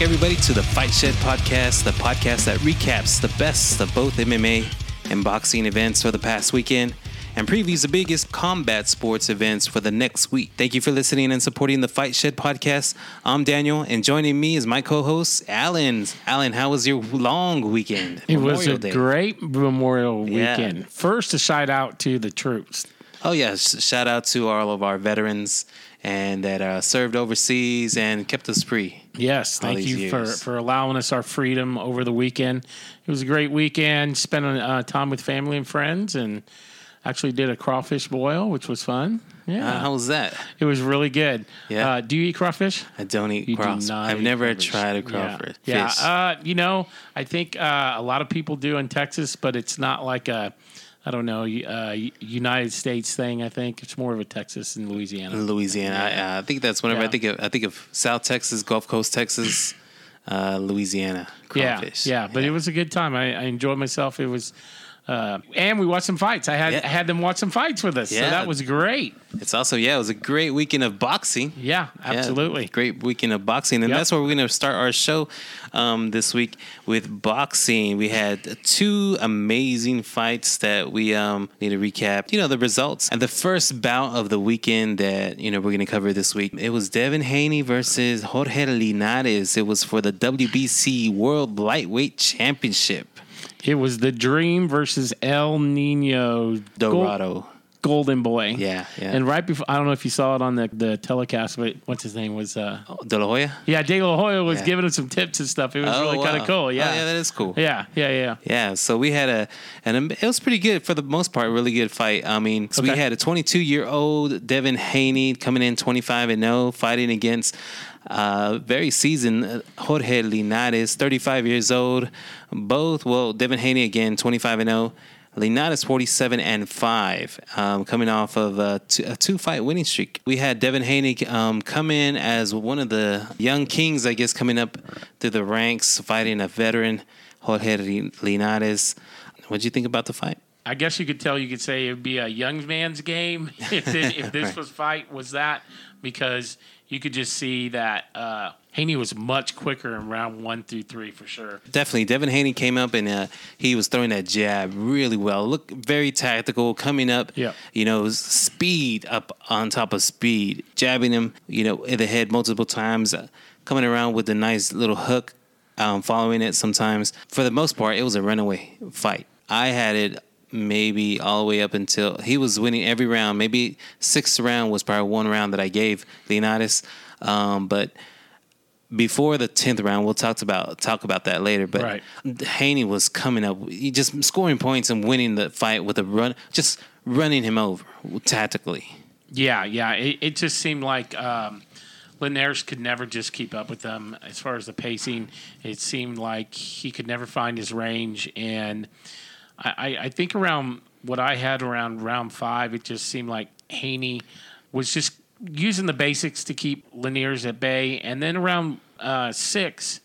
back, everybody, to the Fight Shed podcast, the podcast that recaps the best of both MMA and boxing events for the past weekend and previews the biggest combat sports events for the next week. Thank you for listening and supporting the Fight Shed podcast. I'm Daniel, and joining me is my co-host Alan. Alan, how was your long weekend? It was a Day. great Memorial Yeah. weekend. First, a shout out to the troops. Oh yeah, shout out to all of our veterans and that uh, served overseas and kept us free. Yes, thank you for, years. for allowing us our freedom over the weekend. It was a great weekend. Spent uh, time with family and friends, and actually did a crawfish boil, which was fun. Yeah, Uh, how was that? it was really good. Yeah. Uh, do you eat crawfish? I don't eat You crawfish. I've eat never crawfish. tried a crawfish. Yeah, Fish. uh, you know, I think uh, a lot of people do in Texas, but it's not like a, I don't know, uh, United States thing. I think it's more of a Texas and Louisiana. Louisiana. I, I think that's whenever I think of I think of South Texas, Gulf Coast, Texas, uh, Louisiana crawfish. Yeah, yeah, but it was a good time. I, I enjoyed myself. It was, uh, and we watched some fights. I had Yeah. Had them watch some fights with us, so that was great. It's also yeah, it was a great weekend of boxing. Yeah, Yeah, absolutely. great weekend of boxing, and Yep. that's where we're going to start our show um, this week with boxing. We had two amazing fights that we um, need to recap. You know the results and the first bout of the weekend that you know we're going to cover this week. It was Devin Haney versus Jorge Linares. It was for the WBC World Lightweight Championship. It was the Dream versus El Nino Dorado. Golden Boy. Yeah, yeah. And right before, I don't know if you saw it on the, the telecast, but what's his name was? Uh, De La Hoya. yeah, De La Hoya was Yeah. giving him some tips and stuff. It was Oh, really kind of cool. Yeah. Oh, yeah, that is cool. yeah, yeah, yeah. Yeah, so we had a, and it was pretty good for the most part, really good fight. I mean, so we had a 22 year old Devin Haney coming in 25 and 0, fighting against uh, very seasoned uh, Jorge Linares, 35 years old. Both, well, Devin Haney again, 25 and 0. Linares 47 and 5, um, coming off of a two, a two fight winning streak. We had Devin Haney um, come in as one of the young kings, I guess, coming up through the ranks, fighting a veteran, Jorge Linares. What do you think about the fight? I guess you could tell you could say it would be a young man's game if, thi- if this Right. was fight was that because you could just see that uh, Haney was much quicker in round one through three for sure. Definitely, Devin Haney came up and uh, he was throwing that jab really well. Look, very tactical, coming up. Yeah. You know, speed up on top of speed, jabbing him. You know, in the head multiple times, uh, coming around with a nice little hook, um, following it. Sometimes, for the most part, it was a runaway fight. I had it maybe all the way up until he was winning every round. Maybe sixth round was probably one round that I gave Leonidas, um, but before the tenth round, we'll talk about talk about that later. But Right. Haney was coming up, he just scoring points and winning the fight with a run, just running him over tactically. Yeah, yeah. It, it just seemed like um, Linares could never just keep up with them as far as the pacing. It seemed like he could never find his range. And I, I, I think around what I had around round five, it just seemed like Haney was just using the basics to keep Linares at bay. And then around uh, six,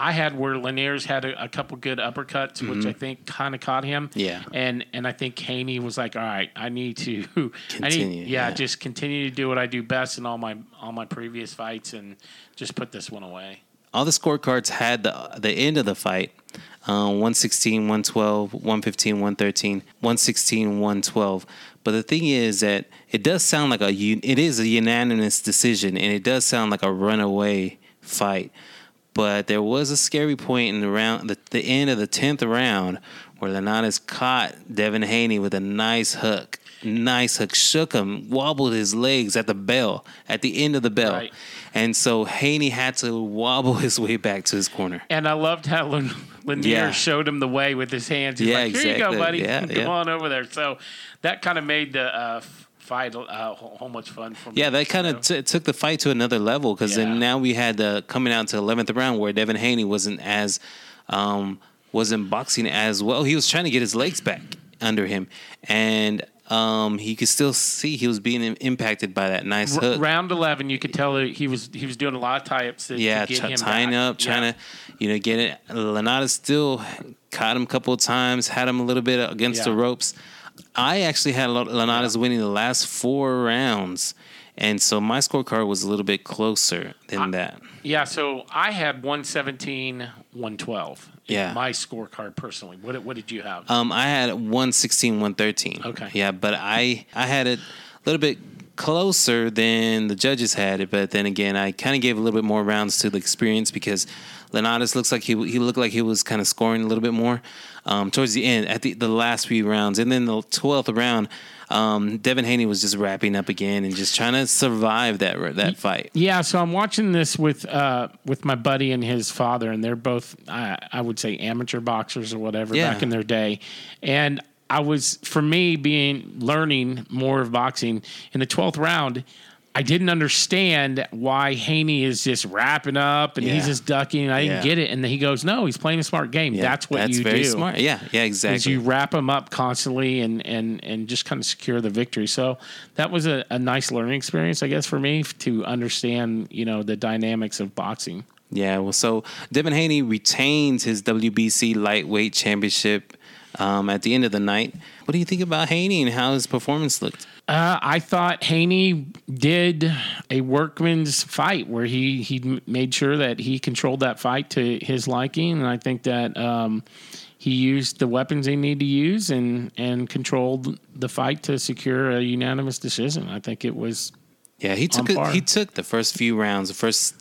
I had where Linares had a, a couple good uppercuts, which I think kind of caught him. Mm-hmm. Yeah. And and I think Haney was like, all right, I need to, I Continue, need, yeah, yeah. just continue to do what I do best in all my all my previous fights, and just put this one away. all the scorecards had the the end of the fight um, 116 112 115 113 116 112 but the thing is that it does sound like a it is a unanimous decision and it does sound like a runaway fight. But there was a scary point in the round the, the end of the 10th round where Linares caught Devin Haney with a nice hook nice hook shook him wobbled his legs at the bell at the end of the bell Right. and so Haney had to wobble his way back to his corner. And I loved how Lin- Lanier Yeah. showed him the way with his hands. He's Yeah, like, here you go, exactly. buddy. Yeah, Come yeah. on over there. So that kind of made the uh, fight uh, much fun for me. Yeah, that kind of t- took the fight to another level because Yeah. then now we had the coming out to eleventh round where Devin Haney wasn't as um, wasn't boxing as well. He was trying to get his legs back under him, and um, he could still see he was being impacted by that nice R- hook. round eleven, you could tell he was he was doing a lot of tie ups. Yeah, to t- him tying back. up, trying Yeah. to, you know, get it. Lanata still caught him a couple of times, had him a little bit against the ropes. I actually had Lanata's winning the last four rounds, and so my scorecard was a little bit closer than that. Yeah, so I had 117, 112. Yeah. My scorecard personally. What, did- what did you have? Um, I had 116, 113. Okay. Yeah, but I I had it a little bit closer than the judges had it. But then again, I kind of gave a little bit more rounds to the experience because Lenatus looks like he he looked like he was kind of scoring a little bit more um, towards the end at the the last few rounds, and then the twelfth round. Um, Devin Haney was just wrapping up again and just trying to survive that that fight. Yeah, so I'm watching this with uh, with my buddy and his father, and they're both I, I would say amateur boxers or whatever Yeah. back in their day, and I was for me being learning more of boxing in the twelfth round. I didn't understand why Haney is just wrapping up and he's just ducking. And I didn't Yeah. get it, and then he goes, "No, he's playing a smart game. Yeah, That's what that's you very do." smart. Yeah, yeah, exactly. you wrap them up constantly and and and just kind of secure the victory. So that was a, a nice learning experience, I guess, for me to understand you know the dynamics of boxing. Yeah, well, so Devin Haney retains his WBC lightweight championship um, at the end of the night. What do you think about Haney and how his performance looked? Uh, I thought Haney did a workman's fight where he he made sure that he controlled that fight to his liking, and I think that. Um, he used the weapons he needed to use and, and controlled the fight to secure a unanimous decision. I think it was Yeah, he took par. he took the first few rounds, the first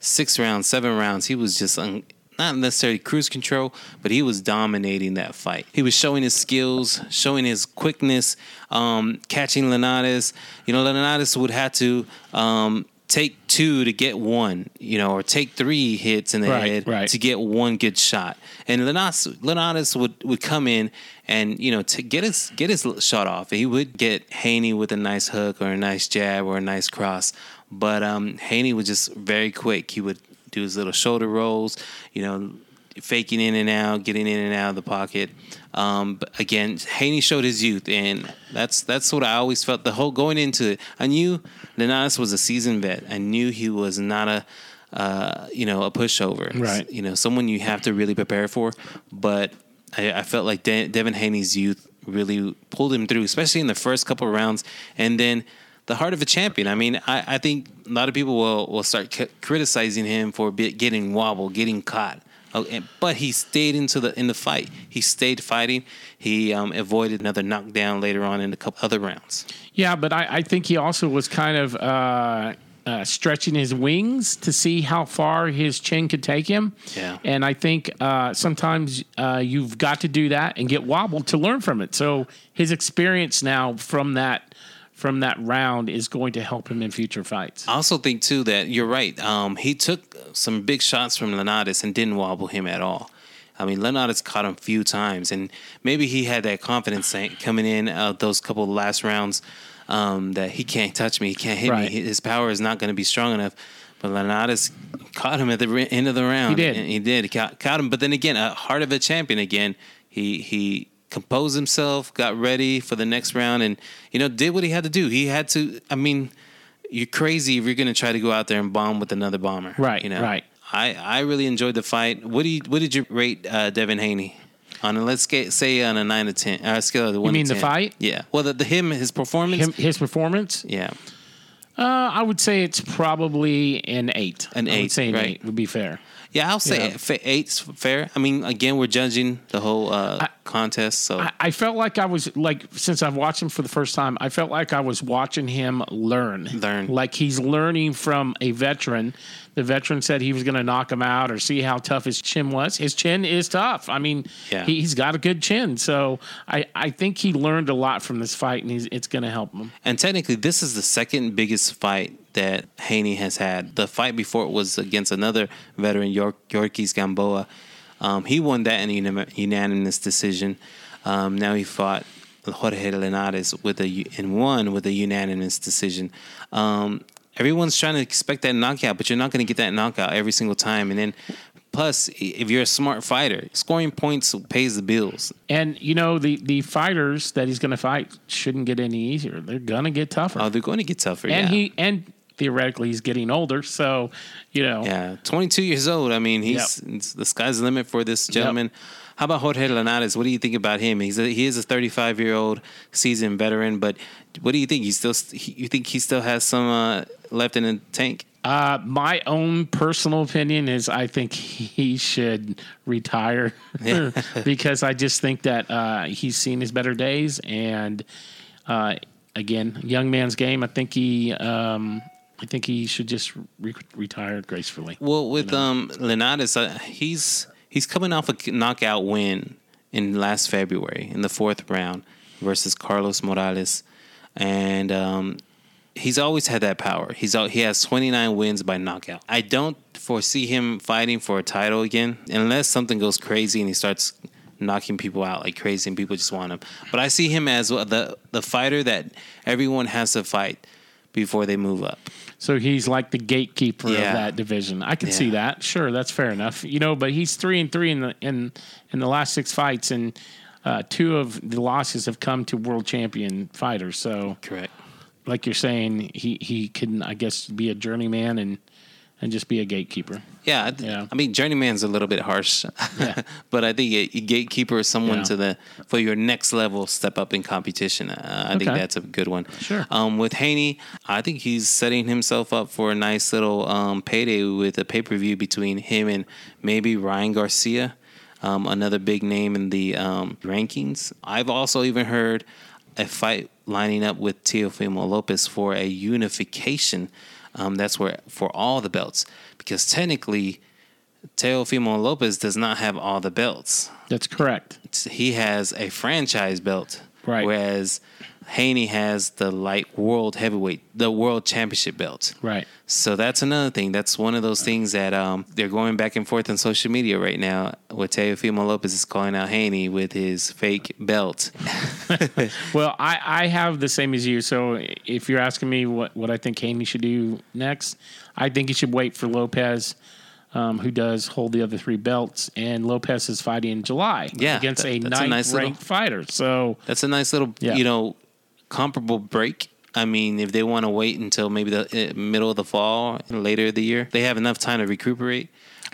six rounds, seven rounds. He was just un, not necessarily cruise control, but he was dominating that fight. He was showing his skills, showing his quickness, um, catching Lenatus. You know, Lenatus would have to um, take two to get one, you know, or take three hits in the Right, head right. to get one good shot. And Lenatus would, would come in and you know to get his get his shot off. He would get Haney with a nice hook or a nice jab or a nice cross, but um, Haney was just very quick. He would do his little shoulder rolls, you know, faking in and out, getting in and out of the pocket. Um, but again, Haney showed his youth, and that's that's what I always felt. The whole going into it, I knew Lenatus was a seasoned vet. I knew he was not a uh, you know, a pushover. Right. You know, someone you have to really prepare for. But I, I felt like De- Devin Haney's youth really pulled him through, especially in the first couple of rounds. And then the heart of a champion. I mean, I, I think a lot of people will, will start c- criticizing him for be, getting wobbled, getting caught. Oh, and, but he stayed into the in the fight. He stayed fighting. He um, avoided another knockdown later on in a couple other rounds. Yeah, but I, I think he also was kind of uh, uh, stretching his wings to see how far his chin could take him. Yeah. And I think uh, sometimes uh, you've got to do that and get wobbled to learn from it. So his experience now from that from that round is going to help him in future fights. I also think too that you're right. Um, he took some big shots from Lenatus and didn't wobble him at all. I mean, Lenatus caught him a few times, and maybe he had that confidence coming in uh, those couple of last rounds um, that he can't touch me, he can't hit Right. me, his power is not going to be strong enough. But Lenatus caught him at the end of the round. He did. And he did. He caught, caught him. But then again, a heart of a champion again. He he composed himself, got ready for the next round, and you know did what he had to do. He had to. I mean, you're crazy if you're going to try to go out there and bomb with another bomber. Right, You know. right. I I really enjoyed the fight. What do you What did you rate uh, Devin Haney? On a, let's get, say on a nine to ten, uh, scale of the one. You mean the 10. fight? Yeah. Well, the, the him his performance. Him, his performance, Yeah. Uh, I would say it's probably an eight. An I would eight, say an right. eight would be fair. Yeah, I'll say Yeah. eight's fair. I mean, again, we're judging the whole uh, contest, so I, I felt like I was like since I've watched him for the first time, I felt like I was watching him learn. Learn. Like he's learning from a veteran. The veteran said he was going to knock him out or see how tough his chin was. His chin is tough. I mean, Yeah. he, he's got a good chin. So I, I think he learned a lot from this fight, and he's, it's going to help him. And technically, this is the second biggest fight that Haney has had. The fight before it was against another veteran, York, Yorkis Gamboa. Um, he won that in a unanimous decision. Um, now he fought Jorge Linares with a and won with a unanimous decision. Um, everyone's trying to expect that knockout, but you're not going to get that knockout every single time. And then, plus, if you're a smart fighter, scoring points pays the bills. And you know the the fighters that he's going to fight shouldn't get any easier. They're going to get tougher. Oh, they're going to get tougher. and yeah. he and theoretically he's getting older. So, you know, Yeah, 22 years old. I mean, he's it's, the sky's the limit for this gentleman. How about Jorge Linares? What do you think about him? He's a, he is a 35 year old seasoned veteran, but what do you think? He still he, you think he still has some uh, left in the tank? Uh, my own personal opinion is I think he should retire because I just think that uh, he's seen his better days. And uh, again, young man's game. I think he, um, I think he should just re- retire gracefully. Well, with um Linares, uh, he's he's coming off a knockout win in last February in the fourth round versus Carlos Morales, and um, he's always had that power. He's he has 29 wins by knockout. I don't foresee him fighting for a title again unless something goes crazy and he starts knocking people out like crazy and people just want him. But I see him as the the fighter that everyone has to fight before they move up. So he's like the gatekeeper of that division. I can Yeah. see that. Sure, that's fair enough. You know, but he's three and three in the in in the last six fights, and uh, two of the losses have come to world champion fighters. So, Correct. like you're saying, he he can, I guess, be a journeyman and and just be a gatekeeper. Yeah, I, th- Yeah. I mean, journeyman's a little bit harsh, but I think a, a gatekeeper is someone Yeah. to the for your next level step up in competition. Uh, I think that's a good one. Sure. Um, with Haney, I think he's setting himself up for a nice little um, payday with a pay per view between him and maybe Ryan Garcia, um, another big name in the um, rankings. I've also even heard a fight lining up with Teofimo Lopez for a unification. Um, that's where for all the belts, because technically, Teofimo Lopez does not have all the belts. That's correct. It's- he has a franchise belt, Right. Whereas Haney has the light world heavyweight, the world championship belt. Right. So that's another thing. That's one of those things that um, they're going back and forth on social media right now. Where Teofimo Lopez is calling out Haney with his fake belt. Well, I, I have the same as you. So if you're asking me what, what I think Haney should do next, I think he should wait for Lopez, um, who does hold the other three belts, and Lopez is fighting in July Yeah, against that- a ninth nice little- ranked fighter. So That's a nice little, Yeah. you know, comparable break. I mean, if they want to wait until maybe the uh, middle of the fall, and later of the year, they have enough time to recuperate.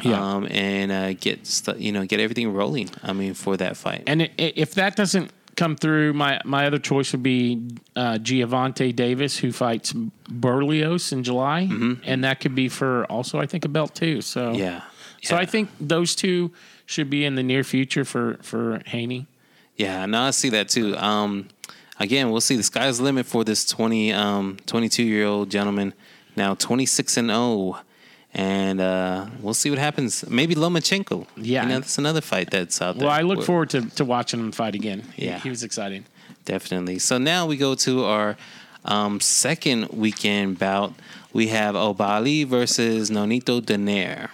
Yeah. Um, and uh, get stu- you know get everything rolling. I mean, for that fight. And i- if that doesn't come through, my my other choice would be uh, Gervonta Davis, who fights Barrios in July, and that could be for also I think a belt too. So Mm-hmm. yeah. so I think those two should be in the near future for for Haney. Yeah, no, I see that too. Um, again, we'll see. The sky's the limit for this 20, um, 22 year old gentleman. Now 26 and 0. And uh, we'll see what happens. Maybe Lomachenko. Yeah. You know, that's another fight that's out there. Well, I look We're- forward to, to watching him fight again. He, Yeah. he was exciting. Definitely. So now we go to our um, second weekend bout. We have Oubaali versus Nonito Donaire.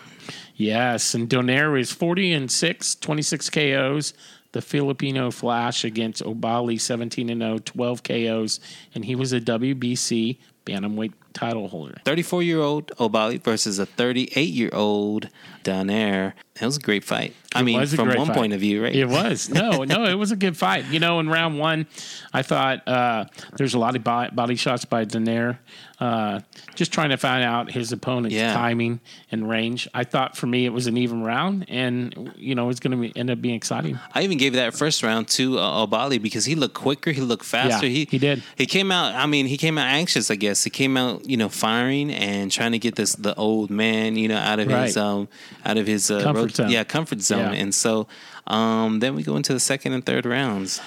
Yes, and Donaire is 40 and 6, 26 KOs. The Filipino Flash against Oubaali, 17 and 0, 12 KOs, and he was a WBC bantamweight title holder. 34 year old Oubaali versus a 38 year old Donaire. That was a great fight. I mean, was a from one fight. point of view, right? It was. No, no, it was a good fight. You know, in round one, I thought uh, there's a lot of body shots by Donaire, uh, just trying to find out his opponent's Yeah. timing and range. I thought for me it was an even round, and, you know, it's going to end up being exciting. I even gave that first round to uh, Oubaali because he looked quicker, he looked faster. Yeah, he he did. He came out. I mean, he came out anxious. I guess he came out, you know, firing and trying to get this the old man, you know, out of his um out of his uh, Comfort zone. yeah comfort zone. Yeah. And so um then we go into the second and third rounds.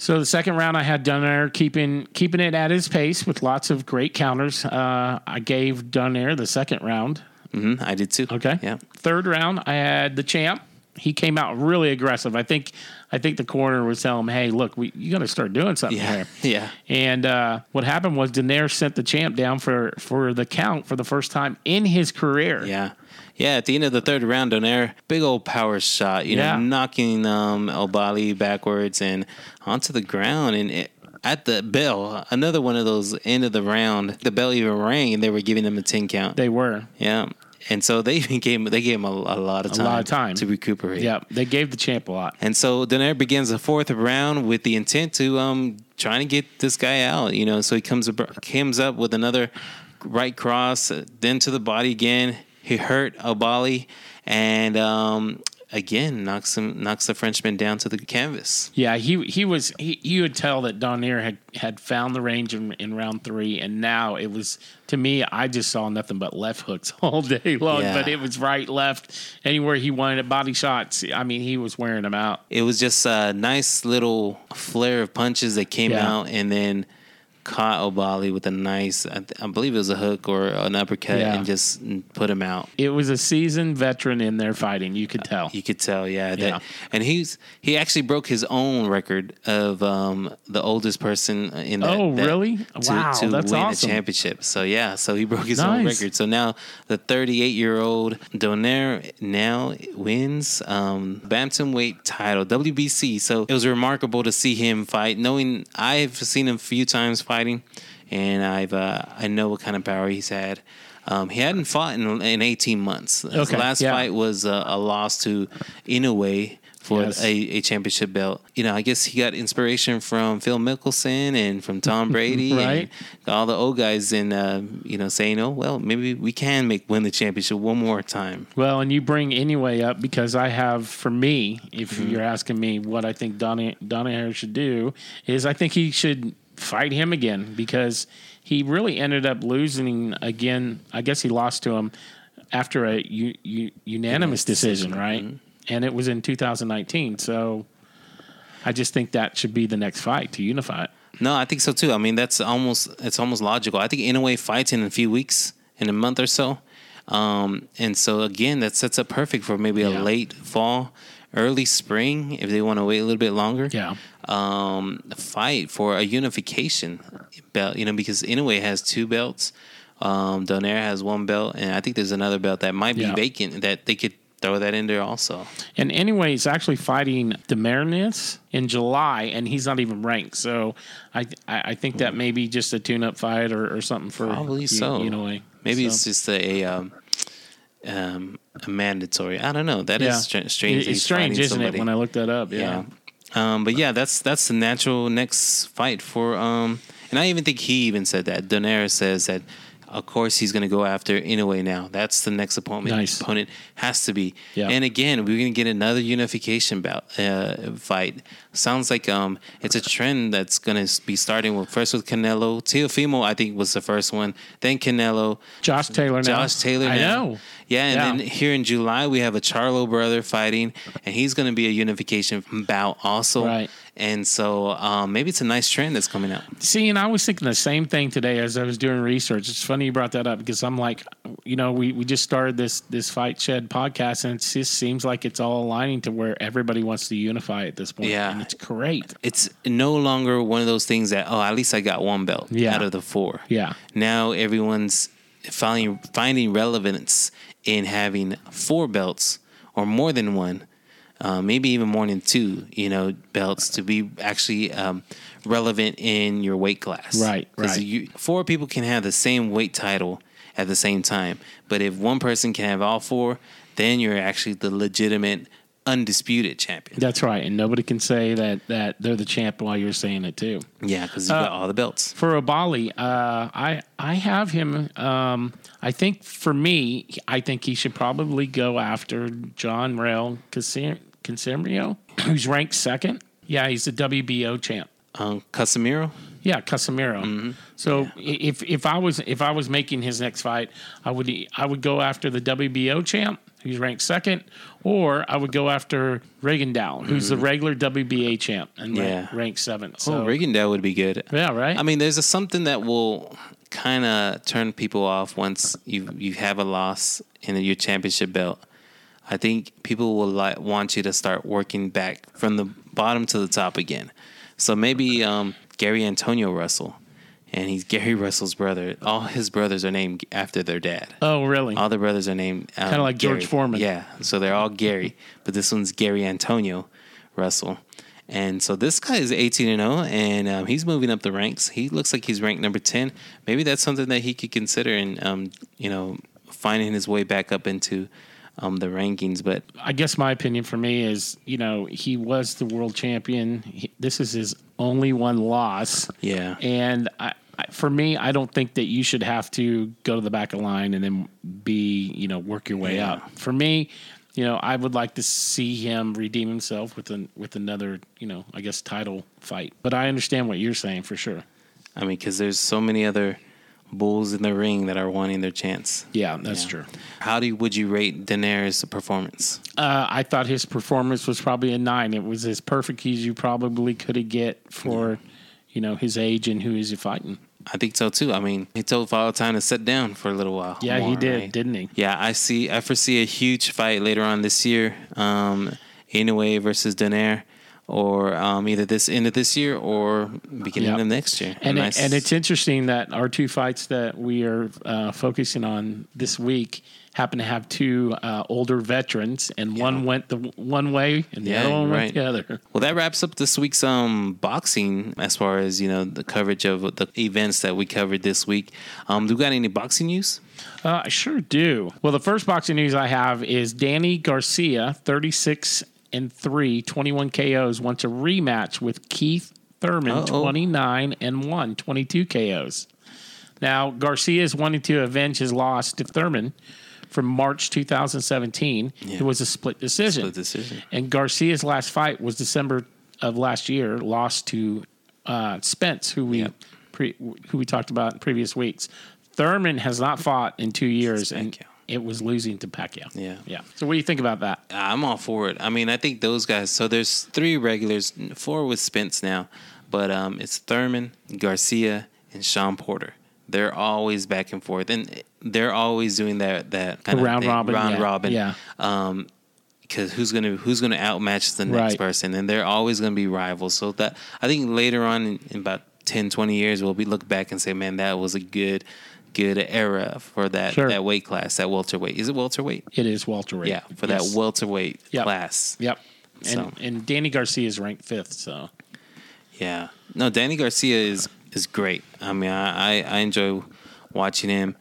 So the second round, I had Donaire keeping keeping it at his pace with lots of great counters. Uh, I gave Donaire the second round. hmm I did too. Okay. Yeah. Third round, I had the champ. He came out really aggressive. I think I think the corner was telling him, "Hey, look, we you got to start doing something Yeah. here." Yeah. And uh, what happened was Donaire sent the champ down for for the count for the first time in his career. Yeah. Yeah, at the end of the third round, Donaire, big old power shot, you Yeah. know, knocking um, Oubaali backwards and onto the ground. And it, at the bell, another one of those end of the round, the bell even rang and they were giving him a 10 count. They were. yeah. And so they even gave, they gave him a, a lot of time, a lot of time. to recuperate. Yeah, they gave the champ a lot. And so Donaire begins the fourth round with the intent to um trying to get this guy out, you know. So he comes comes up with another right cross, then to the body again. He hurt Oubaali, and um, again knocks him knocks the Frenchman down to the canvas. Yeah, he he was he you would tell that Donaire had had found the range in, in round three, and now it was to me I just saw nothing but left hooks all day long. Yeah. But it was right, left, anywhere he wanted body shots. I mean, he was wearing them out. It was just a nice little flare of punches that came Yeah. out, and then caught Oubaali with a nice, I, th- I believe it was a hook or an uppercut, Yeah. and just put him out. It was a seasoned veteran in there fighting. You could tell. You could tell, yeah. That, Yeah. And he's he actually broke his own record of um, the oldest person in that. Oh, that- really? To, Wow, to that's win awesome. a championship. So yeah, so he broke his own record. So now the 38 year old Donaire now wins um, bantamweight title WBC. So it was remarkable to see him fight, knowing I've seen him a few times fighting, and I've uh, I know what kind of power he's had. Um, he hadn't fought in, in 18 months. His Okay, last yeah. fight was uh, a loss to Inoue for Yes. a, a championship belt. You know, I guess he got inspiration from Phil Mickelson and from Tom Brady Right. and all the old guys, and uh, you know, saying, "Oh, well, maybe we can make win the championship one more time." Well, and you bring anyway up because I have, for me, if Mm-hmm. you're asking me what I think Donnie Donaire should do, is I think he should fight him again because he really ended up losing again. I guess he lost to him after a u- u- unanimous decision, right? Mm-hmm. And it was in 2019. So I just think that should be the next fight to unify it. No, I think so too. I mean, that's almost it's almost logical. I think Inoue fights in a few weeks, in a month or so, um, and so again, that sets up perfect for maybe a late fall, early spring if they want to wait a little bit longer. Yeah. um, fight for a unification belt. You know, because Inoue has two belts, um, Donaire has one belt, and I think there's another belt that might be Yeah. vacant that they could throw that in there also. And anyway, he's actually fighting Dasmariñas in July, and he's not even ranked. So I I, think that may be just a tune-up fight or, or something for Probably you, so. You know, Maybe So, it's just a, um, um, a mandatory. I don't know. That is yeah. stra- strange. It's strange, isn't somebody. it? When I looked that up, yeah. Yeah. Um, but yeah, that's that's the natural next fight for. Um, and I even think he even said that. Donaire says that. Of course, he's going to go after Inoue now. That's the next opponent. Nice. Opponent has to be. Yeah. And again, we're going to get another unification bout uh, fight. Sounds like um, it's a trend that's going to be starting with first with Canelo. Teofimo, I think, was the first one. Then Canelo. Josh Taylor now. Josh Taylor. I now. know. Yeah, and Yeah. then here in July we have a Charlo brother fighting, and he's going to be a unification bout also. Right. And so um, maybe it's a nice trend that's coming out. See, and I was thinking the same thing today as I was doing research. It's funny you brought that up because I'm like, you know, we, we just started this this Fight Shed podcast, and it just seems like it's all aligning to where everybody wants to unify at this point. Yeah. and it's great. It's no longer one of those things that oh, at least I got one belt Yeah. out of the four. Yeah. Now everyone's finding finding relevance in having four belts or more than one. Uh, maybe even more than two, you know, belts to be actually um, relevant in your weight class. Right, right. You, four people can have the same weight title at the same time, but if one person can have all four, then you're actually the legitimate, undisputed champion. That's right, and nobody can say that that they're the champ while you're saying it too. Yeah, because you Uh, got all the belts. For Oubaali, uh, I I have him. Um, I think for me, I think he should probably go after John Riel Casimero, who's ranked second. Yeah, he's the WBO champ. Um, Casimero. Yeah, Casimero. Mm-hmm. So i if if I was if I was making his next fight, I would I would go after the WBO champ, who's ranked second, or I would go after Rigondeaux, who's the regular WBA champ and Mm-hmm. Yeah. rank, ranked seventh. So Oh, Rigondeaux would be good. yeah, right. I mean, there's a, something that will kind of turn people off once you you have a loss in your championship belt. I think people will like want you to start working back from the bottom to the top again. So maybe um, Gary Antonio Russell, and he's Gary Russell's brother. All his brothers are named after their dad. oh, really? All the brothers are named um, Kinda like George Foreman. Yeah, so they're all Gary, but this one's Gary Antonio Russell. And so this guy is 18 and 0, and um, he's moving up the ranks. He looks like he's ranked number 10. Maybe that's something that he could consider in, um, you know, finding his way back up into um, the rankings. But I guess my opinion for me is, you know, he was the world champion. He, this is his only one loss, yeah, and I- for me, I don't think that you should have to go to the back of the line and then be, you know, work your way Yeah. up. For me, you know, I would like to see him redeem himself with an with another, you know, I guess title fight. But I understand what you're saying for sure. I mean, because there's so many other bulls in the ring that are wanting their chance. Yeah, that's Yeah. true. How do you, would you rate Donaire's performance? Uh, I thought his performance was probably a nine. It was as perfect as you probably could have get for, you know, his age and who he's fighting. I think so too. I mean, he told Father Time to sit down for a little while. Yeah, he did, right? didn't he? Yeah, I see. I foresee a huge fight later on this year. Um, Inoue versus Donaire, or um, either this end of this year or beginning Yep. of next year. And Nice- it, and it's interesting that our two fights that we are uh, focusing on this week happen to have two uh, older veterans, and one went the one way and the Yeah, other one right. went the other. Well, that wraps up this week's um boxing as far as you know the coverage of the events that we covered this week. Um, do we got any boxing news? Uh, I sure do. Well, the first boxing news I have is Danny Garcia, 36 and 3, 21 KOs, wants a rematch with Keith Thurman, Uh-oh. 29 and 1, 22 KOs. Now, Garcia is wanting to avenge his loss to Thurman from March 2017. It was a split decision. Split decision. And Garcia's last fight was December of last year, lost to uh, Spence, who we Yep. pre, who we talked about in previous weeks. Thurman has not fought in two years, and it was losing to Pacquiao. Yeah. yeah. So, what do you think about that? I'm all for it. I mean, I think those guys. So there's three regulars, four with Spence now, but um, it's Thurman, Garcia, and Sean Porter. They're always back and forth, and they're always doing that that kind The of round thing, robin, round yeah, robin. yeah. Um, because who's gonna who's gonna outmatch the next Right. person, and they're always gonna be rivals. So that I think later on in, in about 10, 20 years, we'll be look back and say, man, that was a good good era for that Sure. that weight class, that welterweight. Is it welterweight? It is welterweight. Yeah, for Yes. that welterweight Yep. class. Yep. And So- and Danny Garcia is ranked fifth. So Yeah. No, Danny Garcia is is great. I mean, I, I, I enjoy watching him.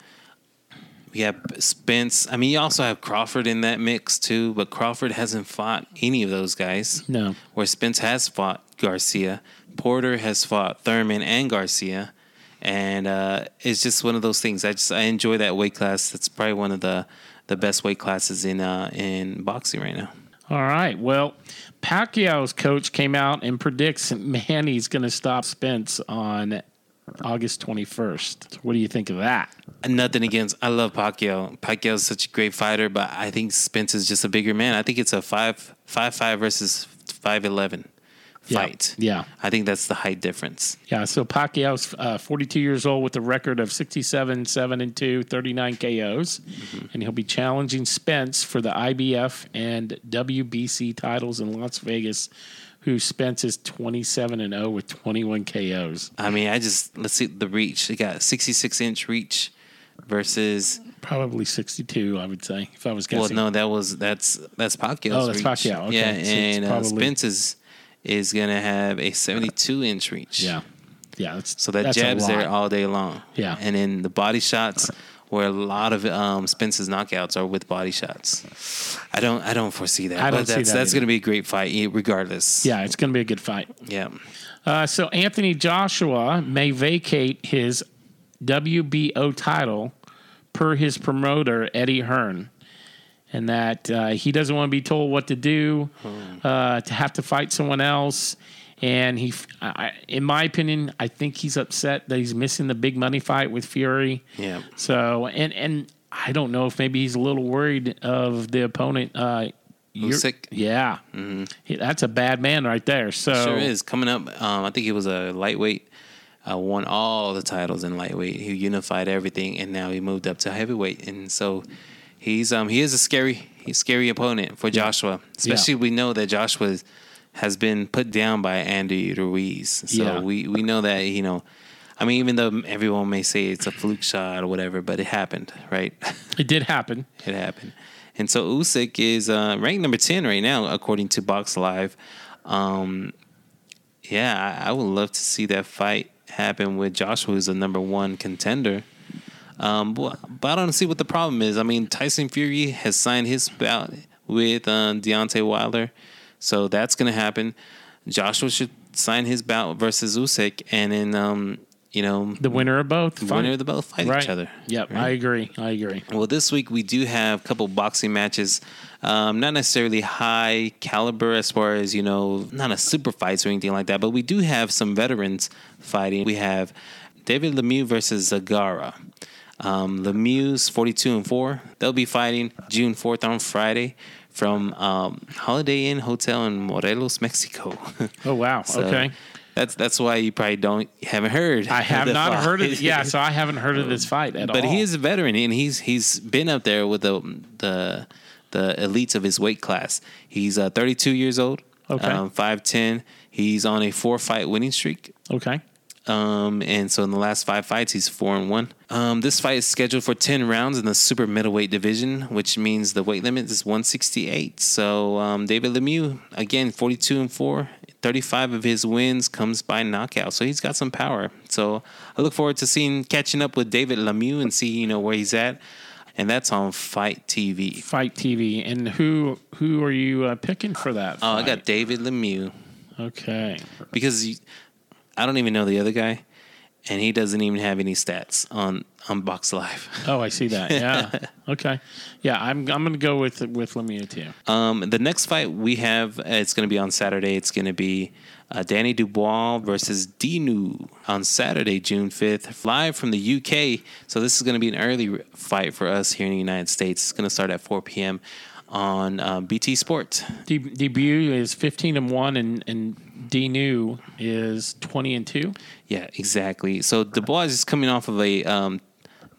We have Spence. I mean, you also have Crawford in that mix too, but Crawford hasn't fought any of those guys. no. Where Spence has fought Garcia, Porter has fought Thurman and Garcia, and uh, it's just one of those things. I just I enjoy that weight class. That's probably one of the the best weight classes in uh, in boxing right now. All right. Well, Pacquiao's coach came out and predicts Manny's going to stop Spence on August 21st. What do you think of that? Nothing against. I love Pacquiao. Pacquiao is such a great fighter, but I think Spence is just a bigger man. I think it's a five five five versus five eleven. Fight. Yeah. I think that's the height difference. Yeah, so Pacquiao's uh, 42 years old with a record of 67, 7 and 2, 39 KOs. And he'll be challenging Spence for the IBF and WBC titles in Las Vegas, who Spence is 27 and 0 with 21 KOs. I mean, I just let's see the reach. They got sixty six inch reach versus. Probably 62, I would say, if I was guessing. Well, no, that was that's that's Pacquiao's. Oh, that's reach. Pacquiao. Okay, Yeah, so and uh, probably- Spence is is gonna have a seventy two inch reach. Yeah. Yeah. That's, So that jab's there all day long. Yeah. And then the body shots, where a lot of um, Spence's knockouts are with body shots. I don't, I don't foresee that. I don't but see that's that that's going to be a great fight, regardless. Yeah, it's going to be a good fight. Yeah. Uh, so Anthony Joshua may vacate his WBO title per his promoter Eddie Hearn, and that uh, he doesn't want to be told what to do, uh, to have to fight someone else. And he, I, in my opinion, I think he's upset that he's missing the big money fight with Fury. Yeah. So and and I don't know if maybe he's a little worried of the opponent. Uh, Usyk? Yeah, He- that's a bad man right there. So Sure is coming up. Um, I think he was a lightweight. Uh, won all the titles in lightweight. He unified everything, and now he moved up to heavyweight. And so he's um he is a scary scary opponent for Joshua. Especially we know that Joshua has been put down by Andy Ruiz. So Yeah. we we know that you know. I mean, even though everyone may say it's a fluke shot or whatever, but it happened, right? It did happen. it happened. And so Usyk is uh, ranked number 10 right now, according to Box Live. Um, yeah, I, I would love to see that fight happen with Joshua, who's a number one contender. Um, but, but I don't see what the problem is. I mean, Tyson Fury has signed his bout with uh, Deontay Wilder, so that's going to happen. Joshua should sign his bout versus Usyk, and then um, you know, The winner of both. the fight. winner of the both fight right. each other. Yep, right? I agree. I agree. Well, this week we do have a couple boxing matches. Um, not necessarily high caliber as far as, you know, not a super fights or anything like that, but we do have some veterans fighting. We have David Lemieux versus Zagara. Um, Lemieux's 42 and 4. They'll be fighting June 4th on Friday from um, Holiday Inn Hotel in Morelos, Mexico. Oh wow. So okay. That's that's why you probably don't haven't heard. I have the not heard of fight. Yeah, so I haven't heard of this fight at but all. But he is a veteran and he's he's been up there with the the the elites of his weight class. He's uh, 32 years old. Okay. Um, 5'10. He's on a four fight winning streak. okay. Um, and so in the last five fights, he's four and one. Um, this fight is scheduled for 10 rounds in the super middleweight division, which means the weight limit is 168. So um, David Lemieux, again, 42 and four. 35 of his wins comes by knockout. So he's got some power. So I look forward to seeing catching up with David Lemieux and see, you know, where he's at. And that's on Fight TV. Fight TV. And who who are you uh, picking for that? Oh, I got? David Lemieux Okay. because I don't even know the other guy, and he doesn't even have any stats on on Box Live. Oh, I see that. Yeah. okay. Yeah, I'm I'm gonna go with with Lemieux too. Um, the next fight we have, uh, it's going to be on Saturday. It's going to be uh, Danny Dubois versus Dinu on Saturday, June 5th, live from the UK. So this is going to be an early fight for us here in the United States. It's going to start at 4 p.m. on uh, BT Sport. De- debut is 15 and one, and and Dinu is 20 and two. Yeah, exactly. So Dubois is coming off of a um,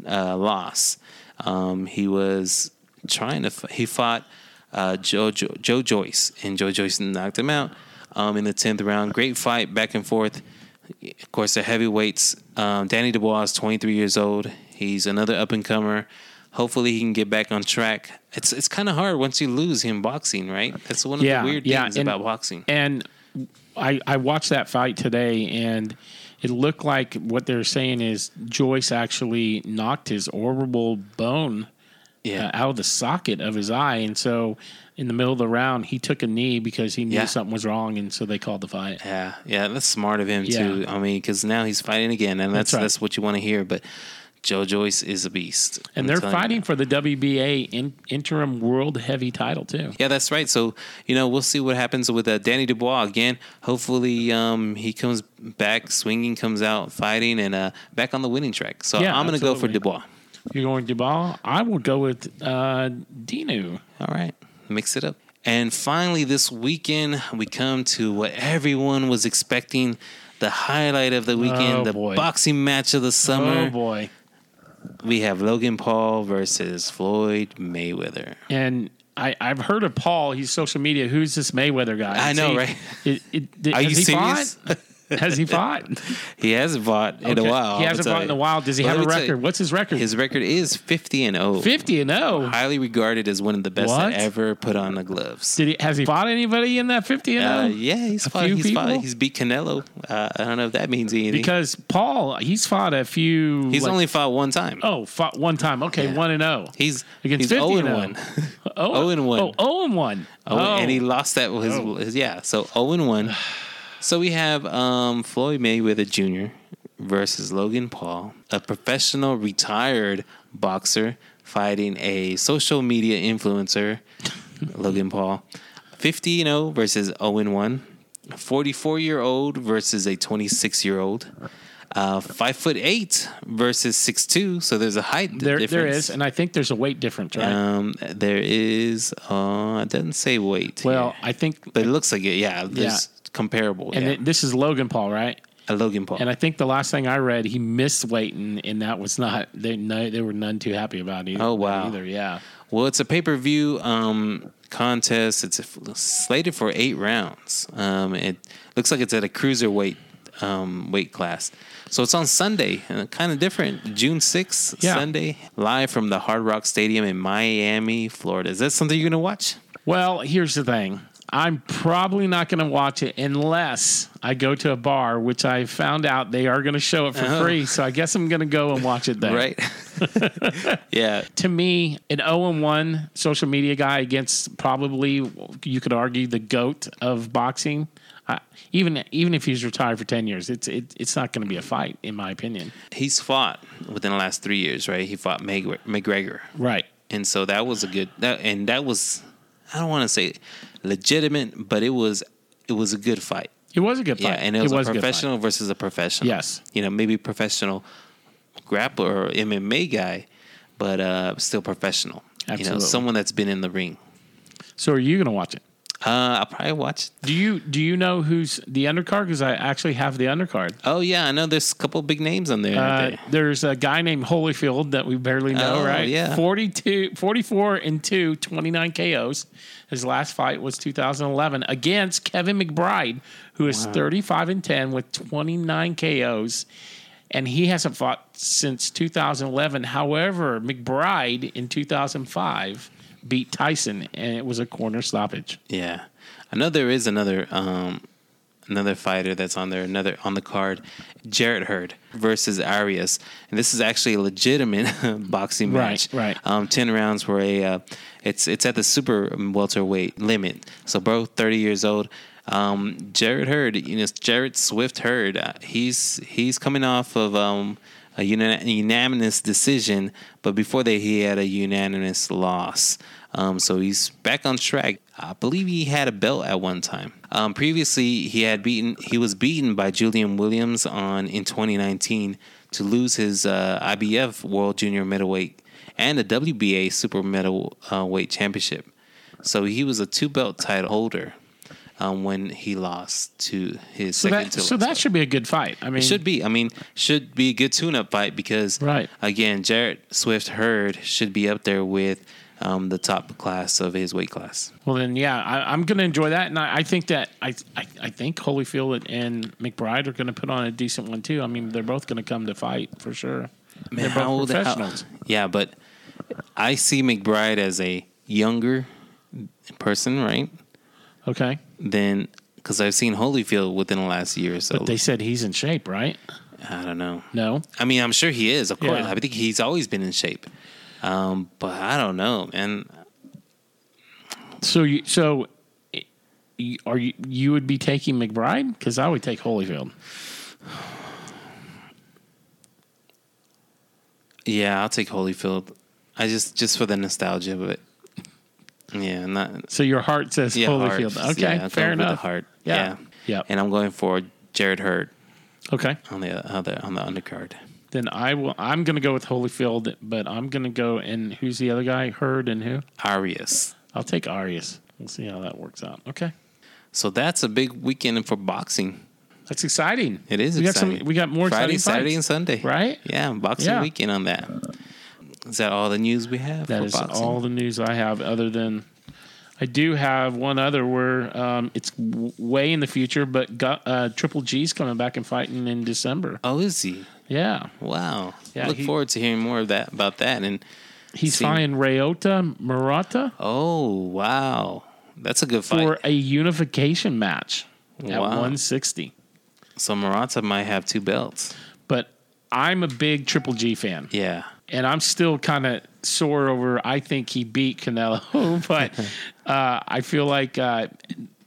uh, loss. Um, he was trying to. F- he fought uh, Joe, Joe Joe Joyce, and Joe Joyce knocked him out um, in the tenth round. Great fight, back and forth. Of course, the heavyweights. Um, Danny Dubois is 23 years old. He's another up and comer. Hopefully, he can get back on track. It's it's kind of hard once you lose in boxing, right? That's one of Yeah, the weird yeah, things and- about boxing. And I I watched that fight today, and it looked like what they're saying is Joyce actually knocked his orbital bone Yeah, uh, out of the socket of his eye, and so in the middle of the round he took a knee because he knew Yeah. something was wrong, and so they called the fight. Yeah, yeah, that's smart of him Yeah. too. I mean, because now he's fighting again, and that's That's that's, what you want to hear. But Joe Joyce is a beast, And they're you. fighting for the WBA in, interim world heavy title too. Yeah, that's right. So you know, we'll see what happens with uh, Danny Dubois again. Hopefully, um, he comes back swinging, comes out fighting, and uh, back on the winning track. So Yeah, I'm going to go for. Dubois. You're going Duval. I will go with uh, Dinu. All right, mix it up. And finally, this weekend, we come to what everyone was expecting. The highlight of the weekend, Oh, the boxing match of the summer. Oh boy! We have Logan Paul versus Floyd Mayweather. And I, I've heard of Paul. He's social media. Who's this Mayweather guy? I know, he- right? It, it, did- Are you serious? Has he fought? He hasn't fought in a while. He hasn't fought in a while. Does he Well, have a record? What's his record? His record is 50 and 0. 50 and 0. Highly regarded as one of the best What? that ever put on the gloves. Did he, has he fought anybody in that 50 and 0? Uh, yeah, he's A fought, he's fought. He's beat Canelo. Uh, I don't know if that means anything. Because Paul, he's fought a few. he's like- only fought one time. Oh, fought one time. Okay, Yeah. 1 and 0. He's Against he's 50 0 and and 1. Oh, 0 and 1. Oh, 0 and 1. Oh, and he lost that his, Oh. his yeah. So 0 and 1. So we have um, Floyd Mayweather Jr. versus Logan Paul, a professional retired boxer fighting a social media influencer, Logan Paul. 50 and 0 versus 0 and 1. 44 year old versus a 26 year old. Uh, five foot eight versus six two. So there's a height There, difference. there is, and I think there's a weight difference, right? Um, there is. Uh, it doesn't say weight. well, here. I think, but it looks like it. Yeah, there's comparable. and yeah. it, this is Logan Paul, right? a Logan Paul. And I think the last thing I read, he missed weight, and, that was not they no, they were none too happy about it. Oh, wow. Either, yeah. well, it's a pay per view um, contest. It's slated for eight rounds. Um, it looks like it's at a cruiserweight um, weight class. So it's on Sunday, uh, kind of different. June sixth, Yeah. Sunday, live from the Hard Rock Stadium in Miami, Florida. Is that something you're gonna watch? Well, here's the thing. I'm probably not going to watch it unless I go to a bar, which I found out they are going to show it for Oh. free. So I guess I'm going to go and watch it there. Right. Yeah, to me, an 0 1 social media guy against probably, you could argue, the GOAT of boxing. Uh, even even if he's retired for 10 years, it's it, it's not going to be a fight, in my opinion. he's fought within the last three years, right? He fought McGregor, Right. and so that was a good. That and that was, I don't want to say legitimate, but it was it was a good fight. It was a good fight. Yeah, and it was, a a good fight. professional versus a professional. Yes. you know maybe professional grappler or MMA guy, but uh, still professional. You know, someone that's been in the ring. So are you going to watch it? Uh, I'll probably watch. Do you do you know who's the undercard? Because I actually have the undercard. Oh yeah, I know. There's a couple big names on there. Uh, there's a guy named Holyfield that we barely know, Oh, right? yeah. 42, 44 and 2, 29 KOs. His last fight was 2011 against Kevin McBride, who is 35 and 10 with 29 KOs. And he hasn't fought since 2011. However, McBride in 2005 beat Tyson, and it was a corner stoppage. Yeah, I know there is another um, another fighter that's on there, another on the card, Jarrett Hurd versus Arias, and this is actually a legitimate boxing match. right. Um, Ten rounds for a. Uh, it's it's at the super welterweight limit, so both thirty years old. Um, Jarrett Hurd, you know, Jarrett Swift Hurd, uh, he's he's coming off of um, a unanimous decision, but before that he had a unanimous loss. Um, so he's back on track. I believe he had a belt at one time. Um, previously, he had beaten. He was beaten by Julian Williams on in 2019 to lose his uh, IBF World Junior Middleweight and the WBA Super Middleweight Championship. So he was a two belt title holder um, when he lost to his So second that, to so that fight. should be a good fight. I mean, It should be. I mean, should be a good tune-up fight because, Right. again, Jarrett Swift Hurd should be up there with um, the top class of his weight class. Well, then, yeah, I, I'm going to enjoy that, and I, I think that I, I I think Holyfield and McBride are going to put on a decent one too. I mean, they're both going to come to fight for sure. they're both old- how- professionals. yeah, but I see McBride as a younger person, right? okay, Than because I've seen Holyfield within the last year or so. but they said he's in shape, right? I don't know. No, I mean, I'm sure he is, of course. Yeah. I think he's always been in shape. Um, but I don't know, man. so you so are you you would be taking McBride because I would take Holyfield. Yeah, I'll take Holyfield. I just just for the nostalgia of it. Yeah, not So your heart says yeah, Holyfield. heart. Okay, Yeah, fair enough. The heart. Yeah. Yeah. Yeah. And I'm going for Jarrett Hurd Okay, on the uh, other on the undercard. then I will. I'm going to go with Holyfield, but I'm going to go and who's the other guy? Hurd and who? Arias. I'll take Arias. We'll see how that works out. Okay. So that's a big weekend for boxing. That's exciting. It is we exciting. Got some, we got more Friday, exciting Saturday, and. Sunday. Right? Yeah, boxing Yeah. weekend on that. Is that all the news we have That for is boxing? all the news I have. Other than I do have one other where um, it's w- way in the future, but got, uh, Triple G's coming back and fighting in December. oh, is he? Yeah, Wow. Yeah, Look he- forward to hearing more of that about that. And he's fighting Ryota Murata oh, wow, that's a good fight. for a unification match at 160. so Murata might have two belts. But I'm a big Triple G fan. Yeah. And I'm still kind of sore over. I think he beat Canelo, but uh, I feel like uh,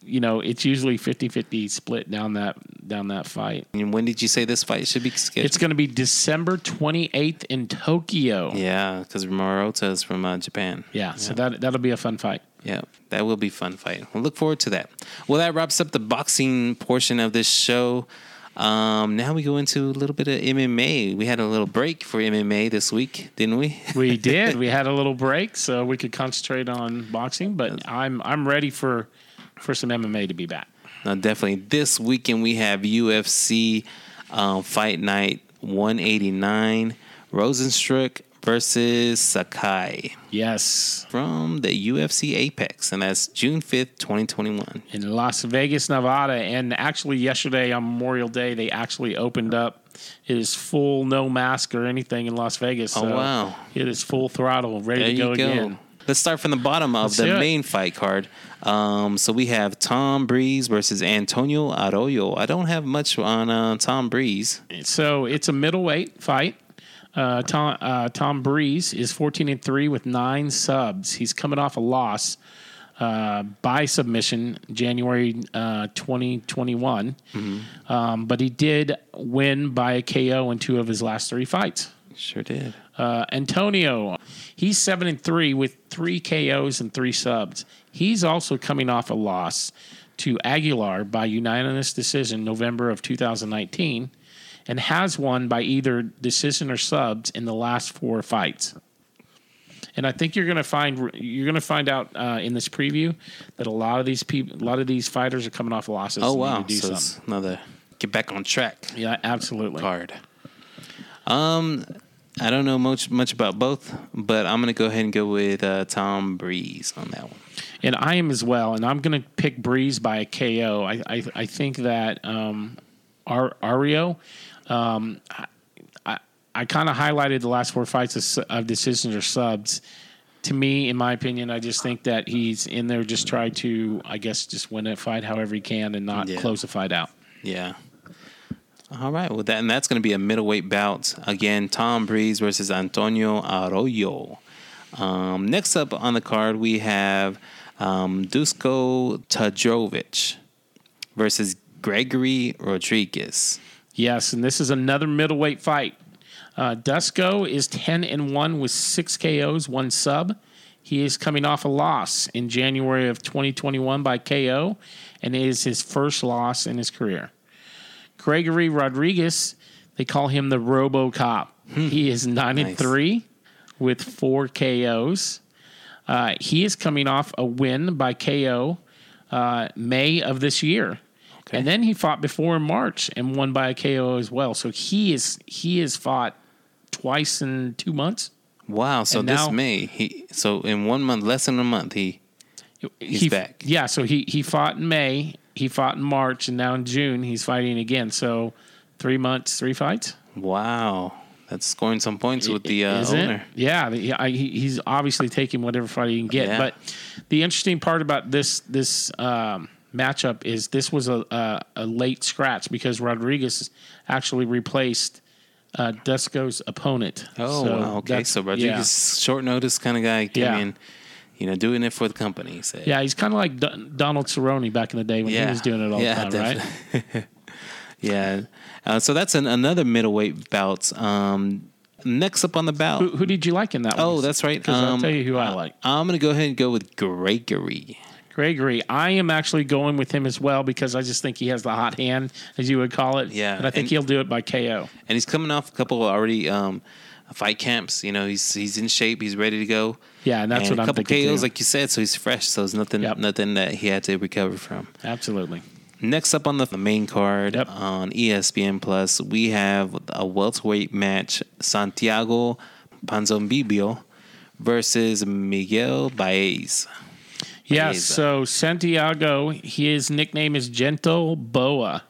you know it's usually 50-50 split down that down that fight. And when did you say this fight should be scheduled? It's going to be December 28th in Tokyo. Yeah, yeah, because Murata is from uh, Japan. Yeah, so that that'll be a fun fight. Yeah, that will be fun fight. We'll look forward to that. Well, that wraps up the boxing portion of this show. Um, now we go into a little bit of MMA. We had a little break for MMA this week, didn't we? We did. we had a little break so we could concentrate on boxing, but I'm I'm ready for for some MMA to be back. No, definitely. This weekend we have UFC um, Fight Night 189, Rozenstruik versus Sakai Yes. from the UFC Apex, and that's June 5th, 2021. in Las Vegas, Nevada. And actually, yesterday on Memorial Day, they actually opened up. It is full, no mask or anything in Las Vegas. Oh, wow. It is full throttle, ready There to go, go. again. Let's start from the bottom of Let's the it. main fight card. Um, so we have Tom Breese versus Antonio Arroyo. I don't have much on uh, Tom Breese. So it's a middleweight fight. Uh, Tom uh, Tom Breese is 14 and three with nine subs. He's coming off a loss uh, by submission January uh, 2021, um, but he did win by a KO in two of his last three fights. Sure did. Uh, Antonio, he's seven and three with three KOs and three subs. He's also coming off a loss to Aguilar by unanimous decision November of 2019, and has won by either decision or subs in the last four fights. And I think you're going to find you're going to find out uh, in this preview that a lot of these people, a lot of these fighters are coming off losses. Oh wow! to do So something. it's another get back on track Yeah, absolutely. card. Um, I don't know much much about both, but I'm gonna go ahead and go with uh, Tom Breese on that one. And I am as well. And I'm going to pick Breese by a KO. I I, I think that um, Ar- Ario. Um, I I, I kind of highlighted the last four fights of, of decisions or subs. To me, in my opinion, I just think that he's in there just try to, I guess, just win a fight however he can and not Yeah. close a fight out. Yeah. All right. Well, that and that's going to be a middleweight bout again. Tom Breese versus Antonio Arroyo. Um, next up on the card, we have um, Dusko Todorovic versus Gregory Rodriguez. Yes, and this is another middleweight fight. Uh, Dusko is 10 and 1 with 6 KOs, 1 sub. He is coming off a loss in January of 2021 by KO, and it is his first loss in his career. Gregory Rodriguez, they call him the RoboCop. He is 9 and 3 with 4 KOs. Uh, he is coming off a win by KO uh, May of this year. And then he fought before in March and won by a KO as well. So he is he has fought twice in two months. Wow. So And this now- May, he so in one month, less than a month, he He's he, back. Yeah, so he he fought in May, he fought in March, and now in June he's fighting again. So three months, three fights. wow, that's scoring some points with the uh, Is it? owner. Yeah, the, I, he, he's obviously taking whatever fight he can get. Yeah. But the interesting part about this this um, matchup is this was a, a a late scratch because Rodriguez actually replaced uh, Dusko's opponent. Oh, So wow. Okay. So Rodriguez, short notice kind of guy, came Yeah. in, you know, doing it for the company. Yeah, he's kind of like Do- Donald Cerrone back in the day when he was doing it all yeah, the time, right? yeah. Uh, so that's an, another middleweight bout. Um, next up on the bout. Who, who did you like in that one? oh, that's right. 'Cause I'll Um, tell you who I like. I'm going to go ahead and go with Gregory. Gregory, I am actually going with him as well because I just think he has the hot hand, as you would call it. Yeah, and I think and- he'll do it by KO. And he's coming off a couple already um, fight camps. You know, he's he's in shape. He's ready to go. Yeah, and that's and what a I'm couple thinking KOs, too. like you said, so he's fresh. So there's nothing Yep. nothing that he had to recover from. Absolutely. Next up on the main card Yep. on ESPN Plus, we have a welterweight match: Santiago Ponzinibbio versus Miguel Baez. Yes. Baeza. So Santiago, his nickname is Gente Boa.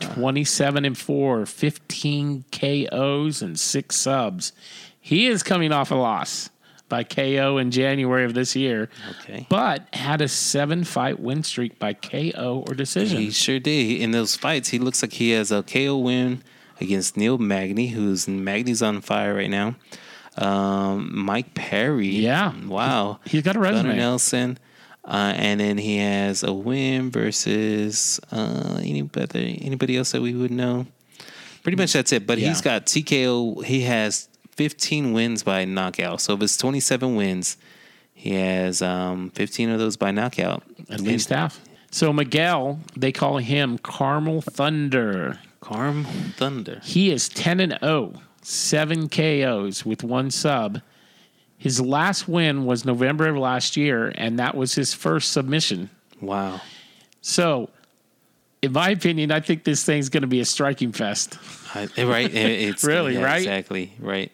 27 and 4, 15 KOs and 6 subs. He is coming off a loss by KO in January of this year, Okay. but had a 7 fight win streak by KO or decision. He sure did. In those fights, he looks like he has a KO win against Neil Magny, who's Magny's on fire right now. Um, Mike Perry. Yeah. Wow. He's got a Gunnar resume. Nelson. Uh, and then he has a win versus uh, anybody anybody else that we would know. Pretty much that's it. But Yeah. he's got TKO. He has 15 wins by knockout. So if it's 27 wins, he has um, 15 of those by knockout. At least half. So Miguel, they call him Carmel Thunder. Carm Thunder. He is 10 and 0, 7 KOs with one sub. His last win was November of last year, and that was his first submission. Wow. So, in my opinion, I think this thing's going to be a striking fest. I, eh, right. It's Really, yeah, right? Exactly. Right.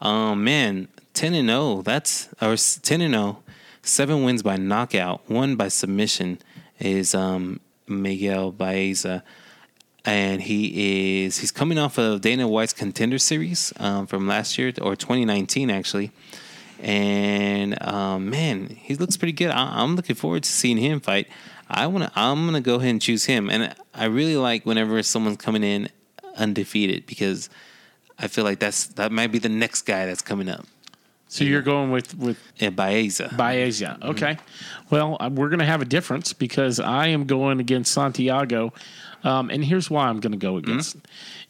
Um, man, ten and zero. That's or ten and zero. Seven wins by knockout. One by submission is um Miguel Baeza, and he is he's coming off of Dana White's Contender Series um, from last year or 2019 actually. And um, man, he looks pretty good. I, I'm looking forward to seeing him fight. I want to. I'm gonna go ahead and choose him. And I really like whenever someone's coming in undefeated because I feel like that's that might be the next guy that's coming up. So you're going with with And Baeza. Baeza. Okay. Well, uh, we're going to have a difference because I am going against Santiago. Um, and here's why I'm going to go against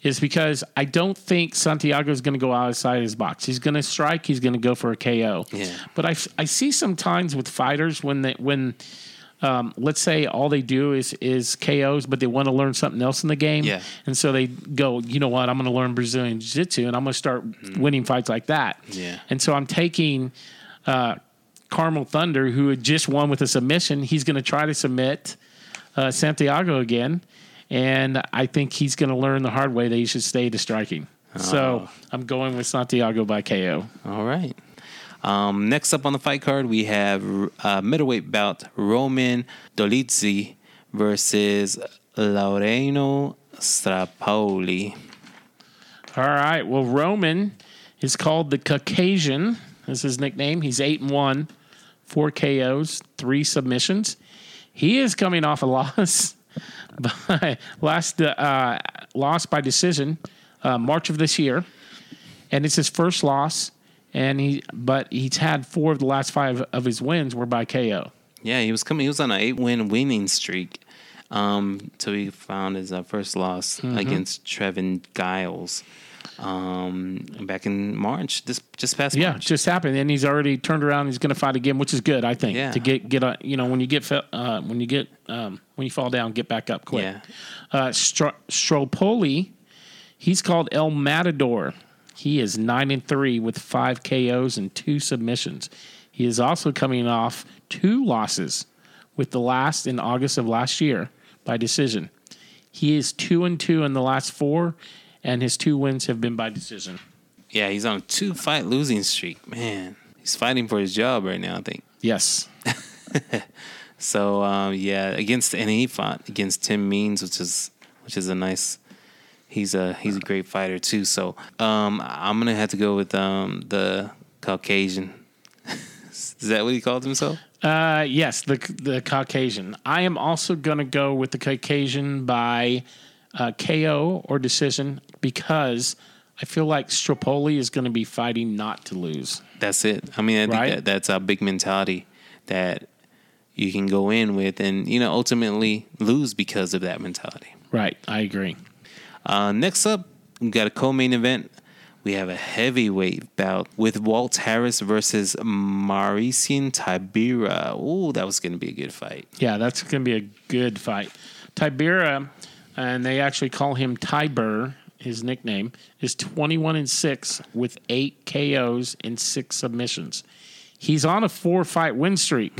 is because I don't think Santiago is going to go outside his box. He's going to strike. He's going to go for a KO. Yeah. But I, I see sometimes with fighters when they when um, let's say all they do is is KOs, but they want to learn something else in the game. Yeah. And so they go, you know what? I'm going to learn Brazilian Jiu Jitsu and I'm going to start winning fights like that. Yeah. And so I'm taking uh, Carmel Thunder, who had just won with a submission. He's going to try to submit uh, Santiago again. And I think he's going to learn the hard way that he should stay to striking. So I'm going with Santiago by KO. All right. Um, next up on the fight card, we have uh, middleweight bout Roman Dolidze versus Laureano Staropoli. All right. Well, Roman is called the Caucasian. That's his nickname. He's eight and one, four KOs, three submissions. He is coming off a loss by last uh, loss by decision, uh, March of this year, and it's his first loss. And he, but he's had four of the last five of his wins were by KO. Yeah, he was coming. He was on an eight-win winning streak. Um, so he found his uh, first loss Mm-hmm. against Trevin Giles um, back in March. This just past Yeah, March. just happened, and he's already turned around. He's going to fight again, which is good, I think. Yeah. To get get a you know when you get uh, when you get um, when you fall down, get back up quick. Yeah. Uh, Stro- Staropoli, he's called El Matador. He is nine and three with five KOs and two submissions. He is also coming off two losses, with the last in August of last year by decision. He is two and two in the last four, and his two wins have been by decision. Yeah, he's on a two-fight losing streak. Man, he's fighting for his job right now. I think. Yes. So um, yeah, against and he fought against Tim Means, which is which is a nice. He's a he's a great fighter too. So um, I'm gonna have to go with um, the Caucasian. is that what he called himself? Uh, yes, the the Caucasian. I am also going to go with the Caucasian by uh, KO or decision because I feel like Staropoli is going to be fighting not to lose. That's it. I mean, I think Right. that that's a big mentality that you can go in with, and you know, ultimately lose because of that mentality. Right, I agree. Uh, next up, we got a co-main event. We have a heavyweight bout with Walt Harris versus Marcin Tybura. Ooh, that was going to be a good fight. Yeah, that's going to be a good fight. Tibera, and they actually call him Tybur. His nickname is twenty-one and six with eight KOs and six submissions. He's on a four-fight win streak.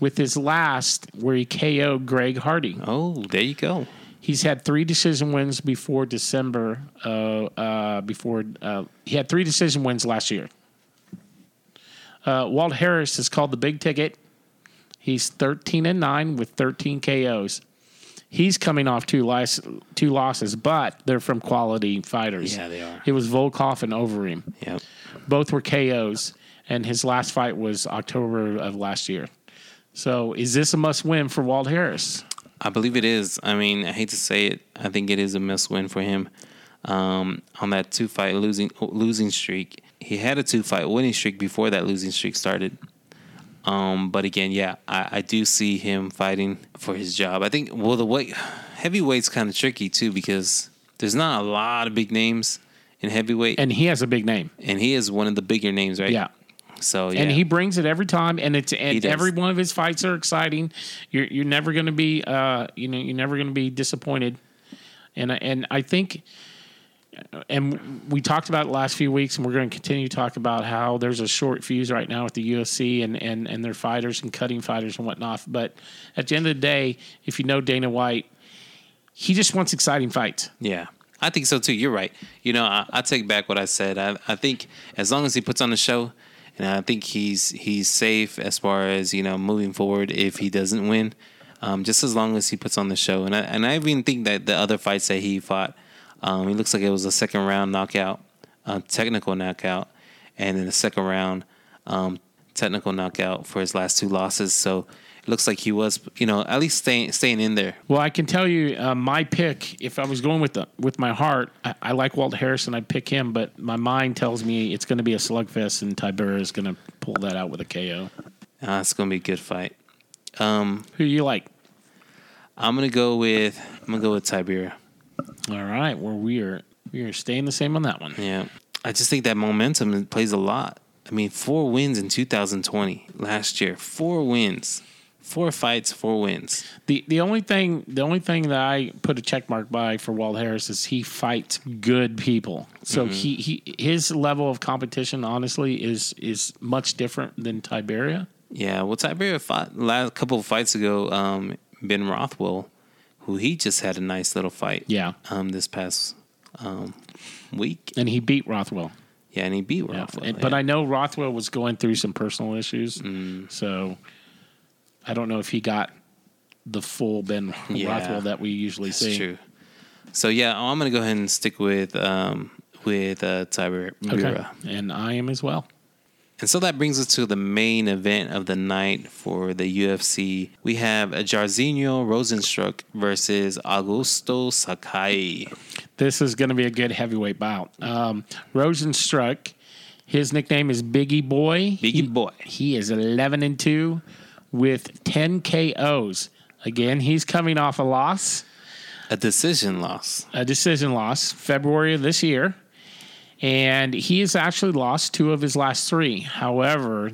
With his last, where he KO'd Greg Hardy. Oh, there you go. He's had three decision wins before December. Uh, uh, before uh, he had three decision wins last year. Uh, Walt Harris is called the big ticket. He's thirteen and nine with thirteen KOs. He's coming off two two losses, but they're from quality fighters. Yeah, they are. It was Volkov and Overeem. Yep. Both were KOs, and his last fight was October of last year. So, is this a must win for Walt Harris? I believe it is. I mean, I hate to say it. I think it is a must win for him. Um, on that two fight losing losing streak, he had a two fight winning streak before that losing streak started. Um, but again, yeah, I, I do see him fighting for his job. I think well, the weight heavyweight's kind of tricky too because there's not a lot of big names in heavyweight, and, he has a big name. And he is one of the bigger names, right? Yeah. So yeah, and he brings it every time, and it's and every one of his fights are exciting. You're you're never going to be uh you know you're never going to be disappointed, and and I think, and we talked about it last few weeks, and we're going to continue to talk about how there's a short fuse right now with the UFC and and and their fighters and cutting fighters and whatnot. But at the end of the day, if you know Dana White, he just wants exciting fights. Yeah, I think so too. You're right. You know, I, I take back what I said. I, I think as long as he puts on the show, and I think he's he's safe as far as you know moving forward. If he doesn't win, um, just as long as he puts on the show, and I, and I even think that the other fights that he fought, um, he looks like it was a second round knockout, uh, technical knockout, and in the second round, um, technical knockout for his last two losses. So it looks like he was, you know, at least staying staying in there. Well, I can tell you, uh, my pick. If I was going with the with my heart, I, I like Walt Harrison. I'd pick him, but my mind tells me it's going to be a slugfest, and Tybura is going to pull that out with a KO. Uh, it's gonna be a good fight. Um, Who you like? I'm gonna go with I'm gonna go with Tiberia. All right, well we are we are staying the same on that one. Yeah, I just think that momentum plays a lot. I mean, four wins in 2020 last year. Four wins, four fights, four wins. The the only thing the only thing that I put a check mark by for Walt Harris is he fights good people. So he, he his level of competition honestly is is much different than Tiberia. Yeah, well, Tiberia fought last couple of fights ago. Um, Ben Rothwell, who he just had a nice little fight. Yeah. Um, this past um week. And he beat Rothwell. Yeah, and he beat Yeah. Rothwell. And- yeah. But I know Rothwell was going through some personal issues. Mm. So I don't know if he got the full Ben Yeah. Rothwell that we usually That's see. true. So yeah, I'm gonna go ahead and stick with um with uh Tiberia. Okay. And I am as well. And so that brings us to the main event of the night for the UFC. We have a Jairzinho Rozenstruik versus Augusto Sakai. This is going to be a good heavyweight bout. Um, Rozenstruik, his nickname is Biggie Boy. Biggie He- boy. He is 11 and 2 with 10 KOs. Again, he's coming off a loss, A decision loss. a decision loss, February of this year. And he has actually lost two of his last three. However,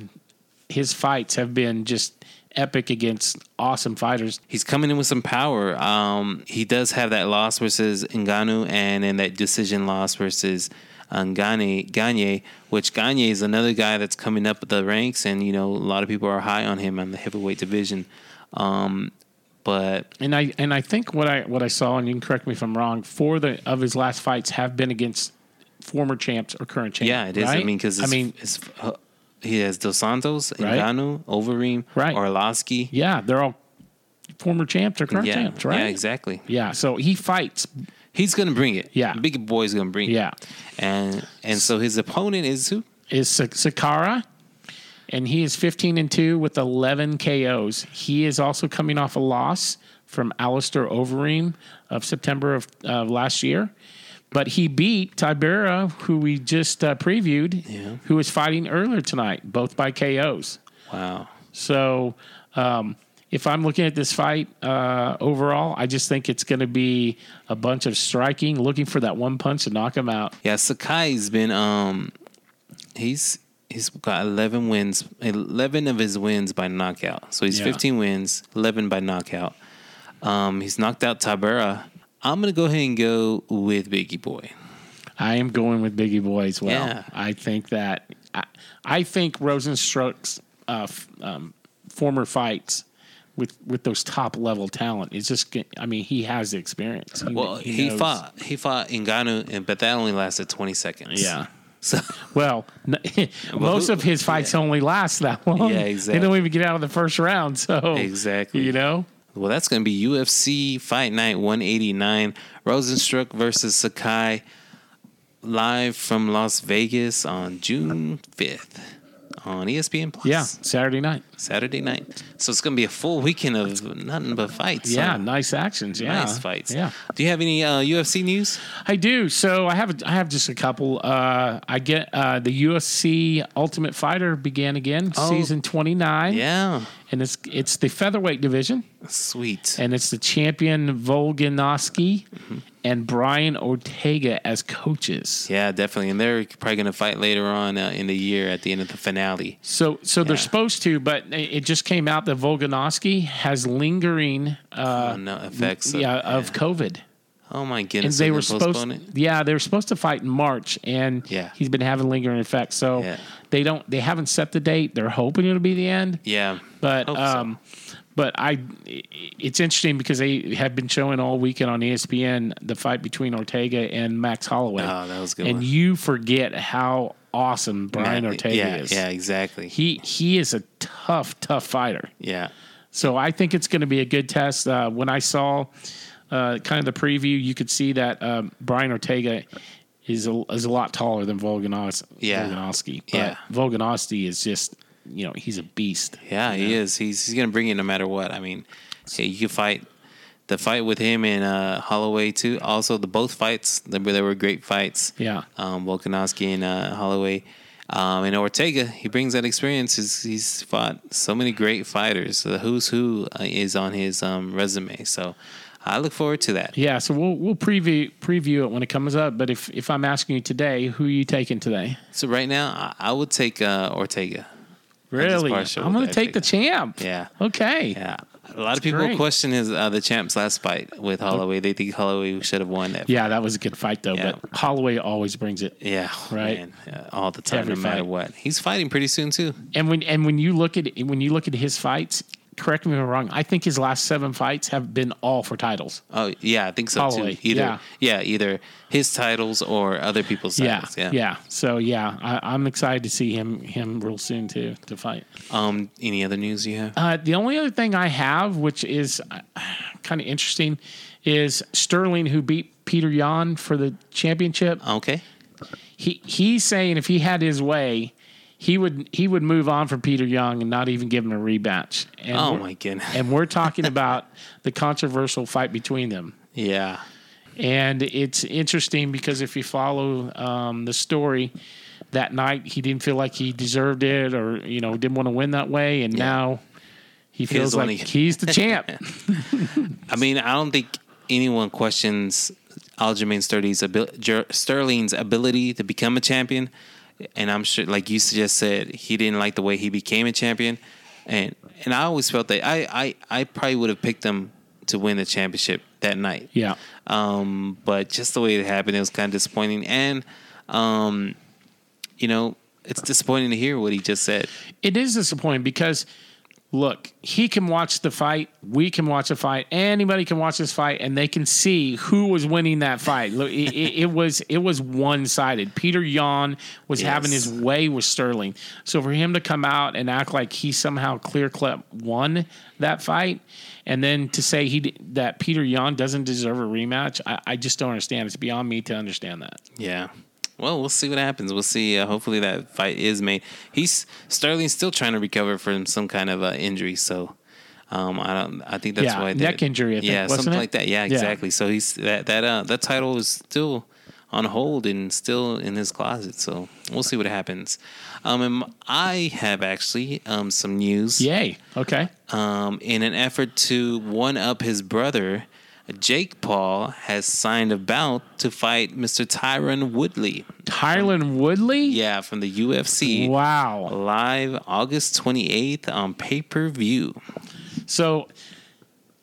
his fights have been just epic against awesome fighters. He's coming in with some power. Um, he does have that loss versus Ngannou and then that decision loss versus um, Gane, Gane, which Gane is another guy that's coming up the ranks, and you know a lot of people are high on him on the heavyweight division. Um, but And I and I think what I what I saw, and you can correct me if I'm wrong, four the of his last fights have been against former champs or current champs. yeah, it is. I mean, because I mean, it's, uh, he has Dos Santos, Right. Ngannou, Overeem, Right. Arlovski. yeah, they're all former champs or current Yeah, champs, right? yeah, exactly. Yeah, so he fights. He's gonna bring it. Yeah. Big Boy's gonna bring Yeah, it. And and so his opponent is who? is Sakara, and he is 15 and two with 11 KOs. He is also coming off a loss from Alistair Overeem of September of uh, last year. But he beat Tybura, who we just uh, previewed, Yeah. who was fighting earlier tonight, both by KOs. Wow. So um, if I'm looking at this fight uh, overall, I just think it's going to be a bunch of striking, looking for that one punch to knock him out. Yeah, Sakai's been um he's he's got 11 wins, 11 of his wins by knockout. So he's Yeah. 15 wins, 11 by knockout. Um he's knocked out Tybura. I'm going to go ahead and go with Biggie Boy. I am going with Biggie Boy as well. Yeah. I think that I, I think Rozenstruik's uh, f- um, former fights with with those top level talent is just. I mean, he has the experience. He, Well, he, knows- fought he fought Ngannou, and but that only lasted 20 seconds. Yeah. So Well, most of his fights only last that long. Yeah, exactly. They don't even get out of the first round. So Exactly. you know. Well, that's going to be UFC Fight Night 189. Rozenstruik versus Sakai live from Las Vegas on June 5th on ESPN Plus. Yeah, Saturday night. Saturday night. So it's going to be a full weekend of nothing but fights. Yeah, huh? nice actions. Yeah, Nice fights. Yeah, Do you have any uh, UFC news? I do. So I have I have just a couple. Uh, I get uh, the UFC Ultimate Fighter began again, Oh. season twenty nine. Yeah. And it's it's the featherweight division, Sweet. and it's the champion Volkanovski Mm-hmm. and Brian Ortega as coaches. Yeah, definitely. And they're probably going to fight later on uh, in the year at the end of the finale. So so they're supposed to, but it just came out that Volkanovski has lingering. Uh, Oh, no effects. Of, yeah, of COVID. Oh, my goodness! and they were supposed yeah they were supposed to fight in march and Yeah. he's been having lingering effects so Yeah. they don't they haven't set the date they're hoping it'll be the end Yeah. but Hope so. um but i it's interesting because they have been showing all weekend on espn the fight between ortega and max holloway Oh, that was good and one. you forget how awesome brian Yeah, ortega yeah, is Yeah, exactly. he he is a tough tough fighter yeah. so I think it's going to be a good test. Uh, when I saw uh, kind of the preview, you could see that um, Brian Ortega is a, is a lot taller than Volkanovski. Yeah. Volkanovski. But Yeah. Is just you know he's a beast. Yeah, he is. He's he's gonna bring it no matter what. I mean, hey, you can fight the fight with him and uh, Holloway too. Also, the both fights they were, they were great fights. Yeah. um, Volkanovski and uh, Holloway. Um, and Ortega, he brings that experience. He's, he's fought so many great fighters. The who's who uh, on his um, resume. So I look forward to that. Yeah, so we'll we'll preview preview it when it comes up. But if if I'm asking you today, who are you taking today? So right now, I, I would take uh, Ortega. Really, I'm going to take the champ. Yeah. Okay. Yeah. A lot of people great. question his uh, the champ's last fight with Holloway. They think Holloway should have won that. Yeah, that was a good fight though. Yeah. But Holloway always brings it. Yeah, Right. Yeah, all the time, Every no matter fight. what. He's fighting pretty soon too. And when and when you look at when you look at his fights, correct me if I'm wrong. I think his last seven fights have been all for titles. Oh yeah, I think so Holloway, too. Either yeah. yeah. either his titles or other people's Yeah, titles. yeah, So yeah, I, I'm excited to see him him real soon too to fight. Um, any other news you have? Uh, the only other thing I have, which is uh, kind of interesting, is Sterling who beat Peter Yan for the championship. Okay. He he's saying if he had his way, he would he would move on from Peter Young and not even give him a rematch. And Oh we're- my goodness. And we're talking about the controversial fight between them. Yeah. And it's interesting because if you follow um, the story, that night he didn't feel like he deserved it or, you know, didn't want to win that way. And now he feels like wanna- he's the champ. I mean, I don't think anyone questions Aljamain Sterling's, abil- Sterling's ability to become a champion. And I'm sure, like you just said, he didn't like the way he became a champion. And and I always felt that I, I, I probably would have picked him to win the championship that night. yeah. Um, but just the way it happened, it was kind of disappointing. And, um, you know, it's disappointing to hear what he just said. It is disappointing because look, he can watch the fight, we can watch a fight, anybody can watch this fight, and they can see who was winning that fight. Look, it, it, it was it was one sided. Peter Yan was having his way with Sterling, so for him to come out and act like he somehow clear cut won that fight. And then to say he that Peter Yan doesn't deserve a rematch, I, I just don't understand. It's beyond me to understand that. Yeah. Well, we'll see what happens. We'll see. Uh, hopefully, that fight is made. He's Sterling's still trying to recover from some kind of uh, injury, so um, I don't. I think that's Yeah, why neck injury, I think, yeah, wasn't something it? like that. Yeah, Yeah. exactly. So he's that that uh, that title is still on hold and still in his closet. So we'll see what happens. Um, and I have actually um some news. Yay. Okay. Um, in an effort to one up his brother, Jake Paul has signed a bout to fight Mr. Tyron Woodley. Tyron Woodley? Yeah, from the UFC. Wow. Live August 28th on pay per view. So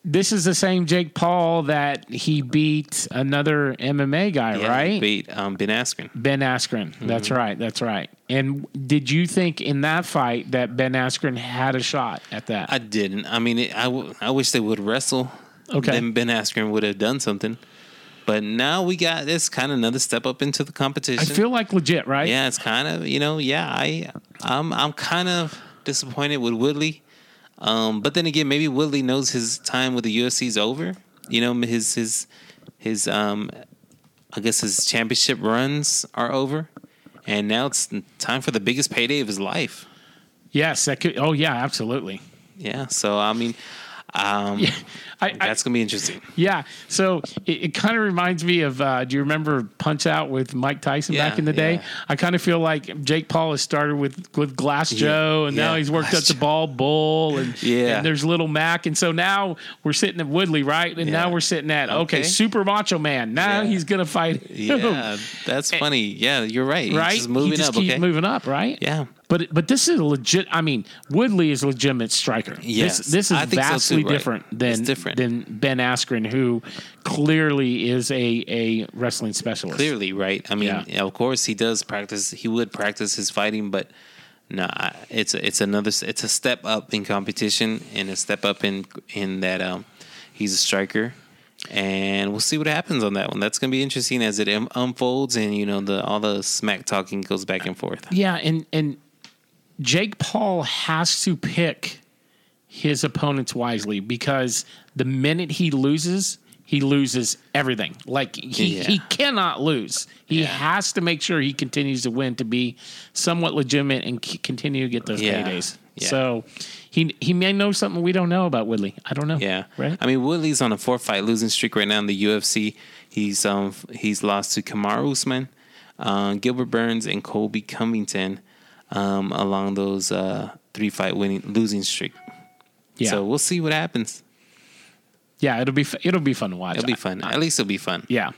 this is the same Jake Paul that he beat another MMA guy, right? Beat um, Ben Askren. ben Askren. That's right. That's right. And did you think in that fight that Ben Askren had a shot at that? I didn't. I mean, it, I, w- I wish they would wrestle. Okay. Then Ben Askren would have done something. But now we got this kind of another step up into the competition. I feel like legit, right? yeah, it's kind of you know, yeah, I, I'm, I'm kind of disappointed with Woodley. Um, but then again, maybe Woodley knows his time with the UFC is over. You know, his his his um, I guess his championship runs are over, and now it's time for the biggest payday of his life. Yes. That could. Oh yeah. Absolutely. Yeah, so I mean, um, I, I, that's gonna be interesting. yeah. So it, it kind of reminds me of. Uh, do you remember Punch Out with Mike Tyson Yeah, back in the day? yeah. I kind of feel like Jake Paul has started with with Glass Joe, and now he's worked Glass up to Bald Bull, and Yeah. and there's Little Mac, and so now we're sitting at Woodley, right? And now we're sitting at okay, Okay. Super Macho Man. Now Yeah. he's gonna fight. him, Yeah, that's funny. Yeah, you're right. He's right? just moving he up. keeps Okay. moving up, right? Yeah. But but this is a legit. I mean, Woodley is a legitimate striker. Yes, this, this is think so vastly too, right. different than different. than Ben Askren, who clearly is a a wrestling specialist. Clearly, right? I mean, Yeah. of course, he does practice. He would practice his fighting, but no, I- it's it's another. It's a step up in competition and a step up in in that um, he's a striker. And we'll see what happens on that one. That's going to be interesting as it unfolds, and you know the all the smack talking goes back and forth. Yeah, and and Jake Paul has to pick his opponents wisely because the minute he loses, he loses everything. Like he, Yeah. he cannot lose. He Yeah. has to make sure he continues to win to be somewhat legitimate and c- continue to get those Yeah. paydays. So he he may know something we don't know about Woodley. I don't know. Yeah, Right. I mean, Woodley's on a four fight losing streak right now in the UFC. He's um he's lost to Kamaru Usman, uh, Gilbert Burns, and Colby Covington um, along those uh, three fight winning losing streak. yeah. So we'll see what happens. yeah. It'll be it'll be fun to watch. It'll be fun. I- At least it'll be fun. yeah.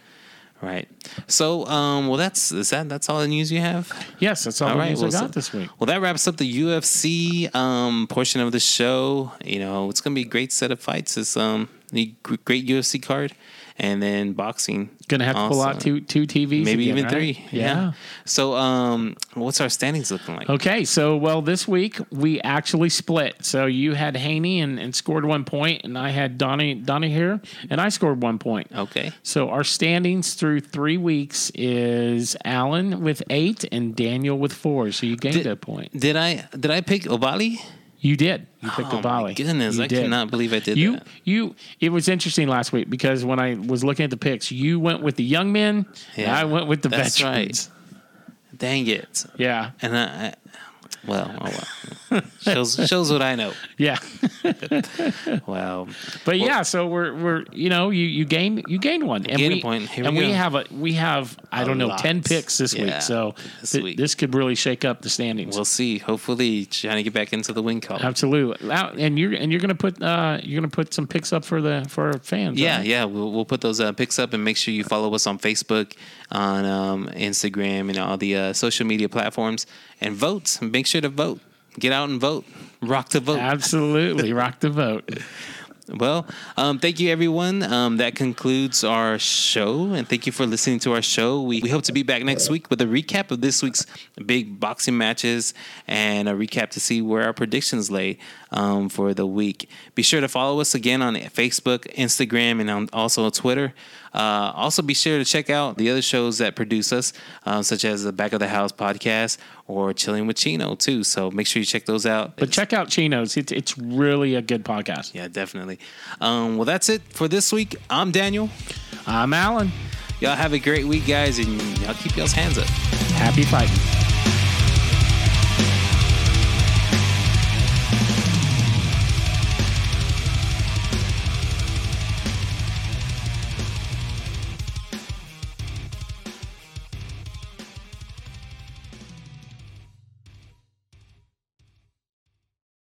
Right. So um well that's is that that's all the news you have? Yes, that's all, All the right, news well, I got so- this week. Well, that wraps up the UFC um, portion of the show. You know, it's gonna be a great set of fights. It's um, a great UFC card, and then boxing. Gonna have to pull out two two TVs, maybe again, even right? three. Yeah. So, um, what's our standings looking like? Okay, so well, this week we actually split. So you had Haney and, and scored one point, and I had Donnie Donnie here, and I scored one point. Okay. So our standings through three weeks is Alan with eight and Daniel with four. So you gained Did- a point. Did I did I pick Oubaali? You did. You picked Oh a volley. my goodness! You I did. cannot believe I did You that. you. It was interesting last week because when I was looking at the picks, you went with the young men, and Yeah, I went with the that's veterans. Dang it! Yeah, And I well, oh well, shows shows what I know. yeah. Wow. But yeah, so we're we're you know you you gain you gained one and Gained a we and we we have a we have I don't know lot. ten picks this Yeah, week, so this th- week. this could really shake up the standings. We'll see. Hopefully, trying to get back into the win column. Absolutely, and you're and you're gonna put uh you're gonna put some picks up for the for our fans. Yeah, right? yeah, we'll we'll put those uh, pics up and make sure you follow us on Facebook, on um, Instagram, and all the uh, social media platforms, and vote. Make sure to vote. Get out and vote. Rock the vote. absolutely. Rock the vote. Well, um, thank you, everyone. Um, that concludes our show, and thank you for listening to our show. We, we hope to be back next week with a recap of this week's big boxing matches and a recap to see where our predictions lay um, for the week. Be sure to follow us again on Facebook, Instagram, and on, also on Twitter. Uh, also, be sure to check out the other shows that produce us, uh, such as the Back of the House podcast or Chilling with Chino, too. So make sure you check those out. But check out Chino's. It's it's really a good podcast. Yeah, definitely. Um, well, that's it for this week. I'm Daniel. I'm Alan. Y'all have a great week, guys, and y'all keep y'all's hands up. Happy fighting.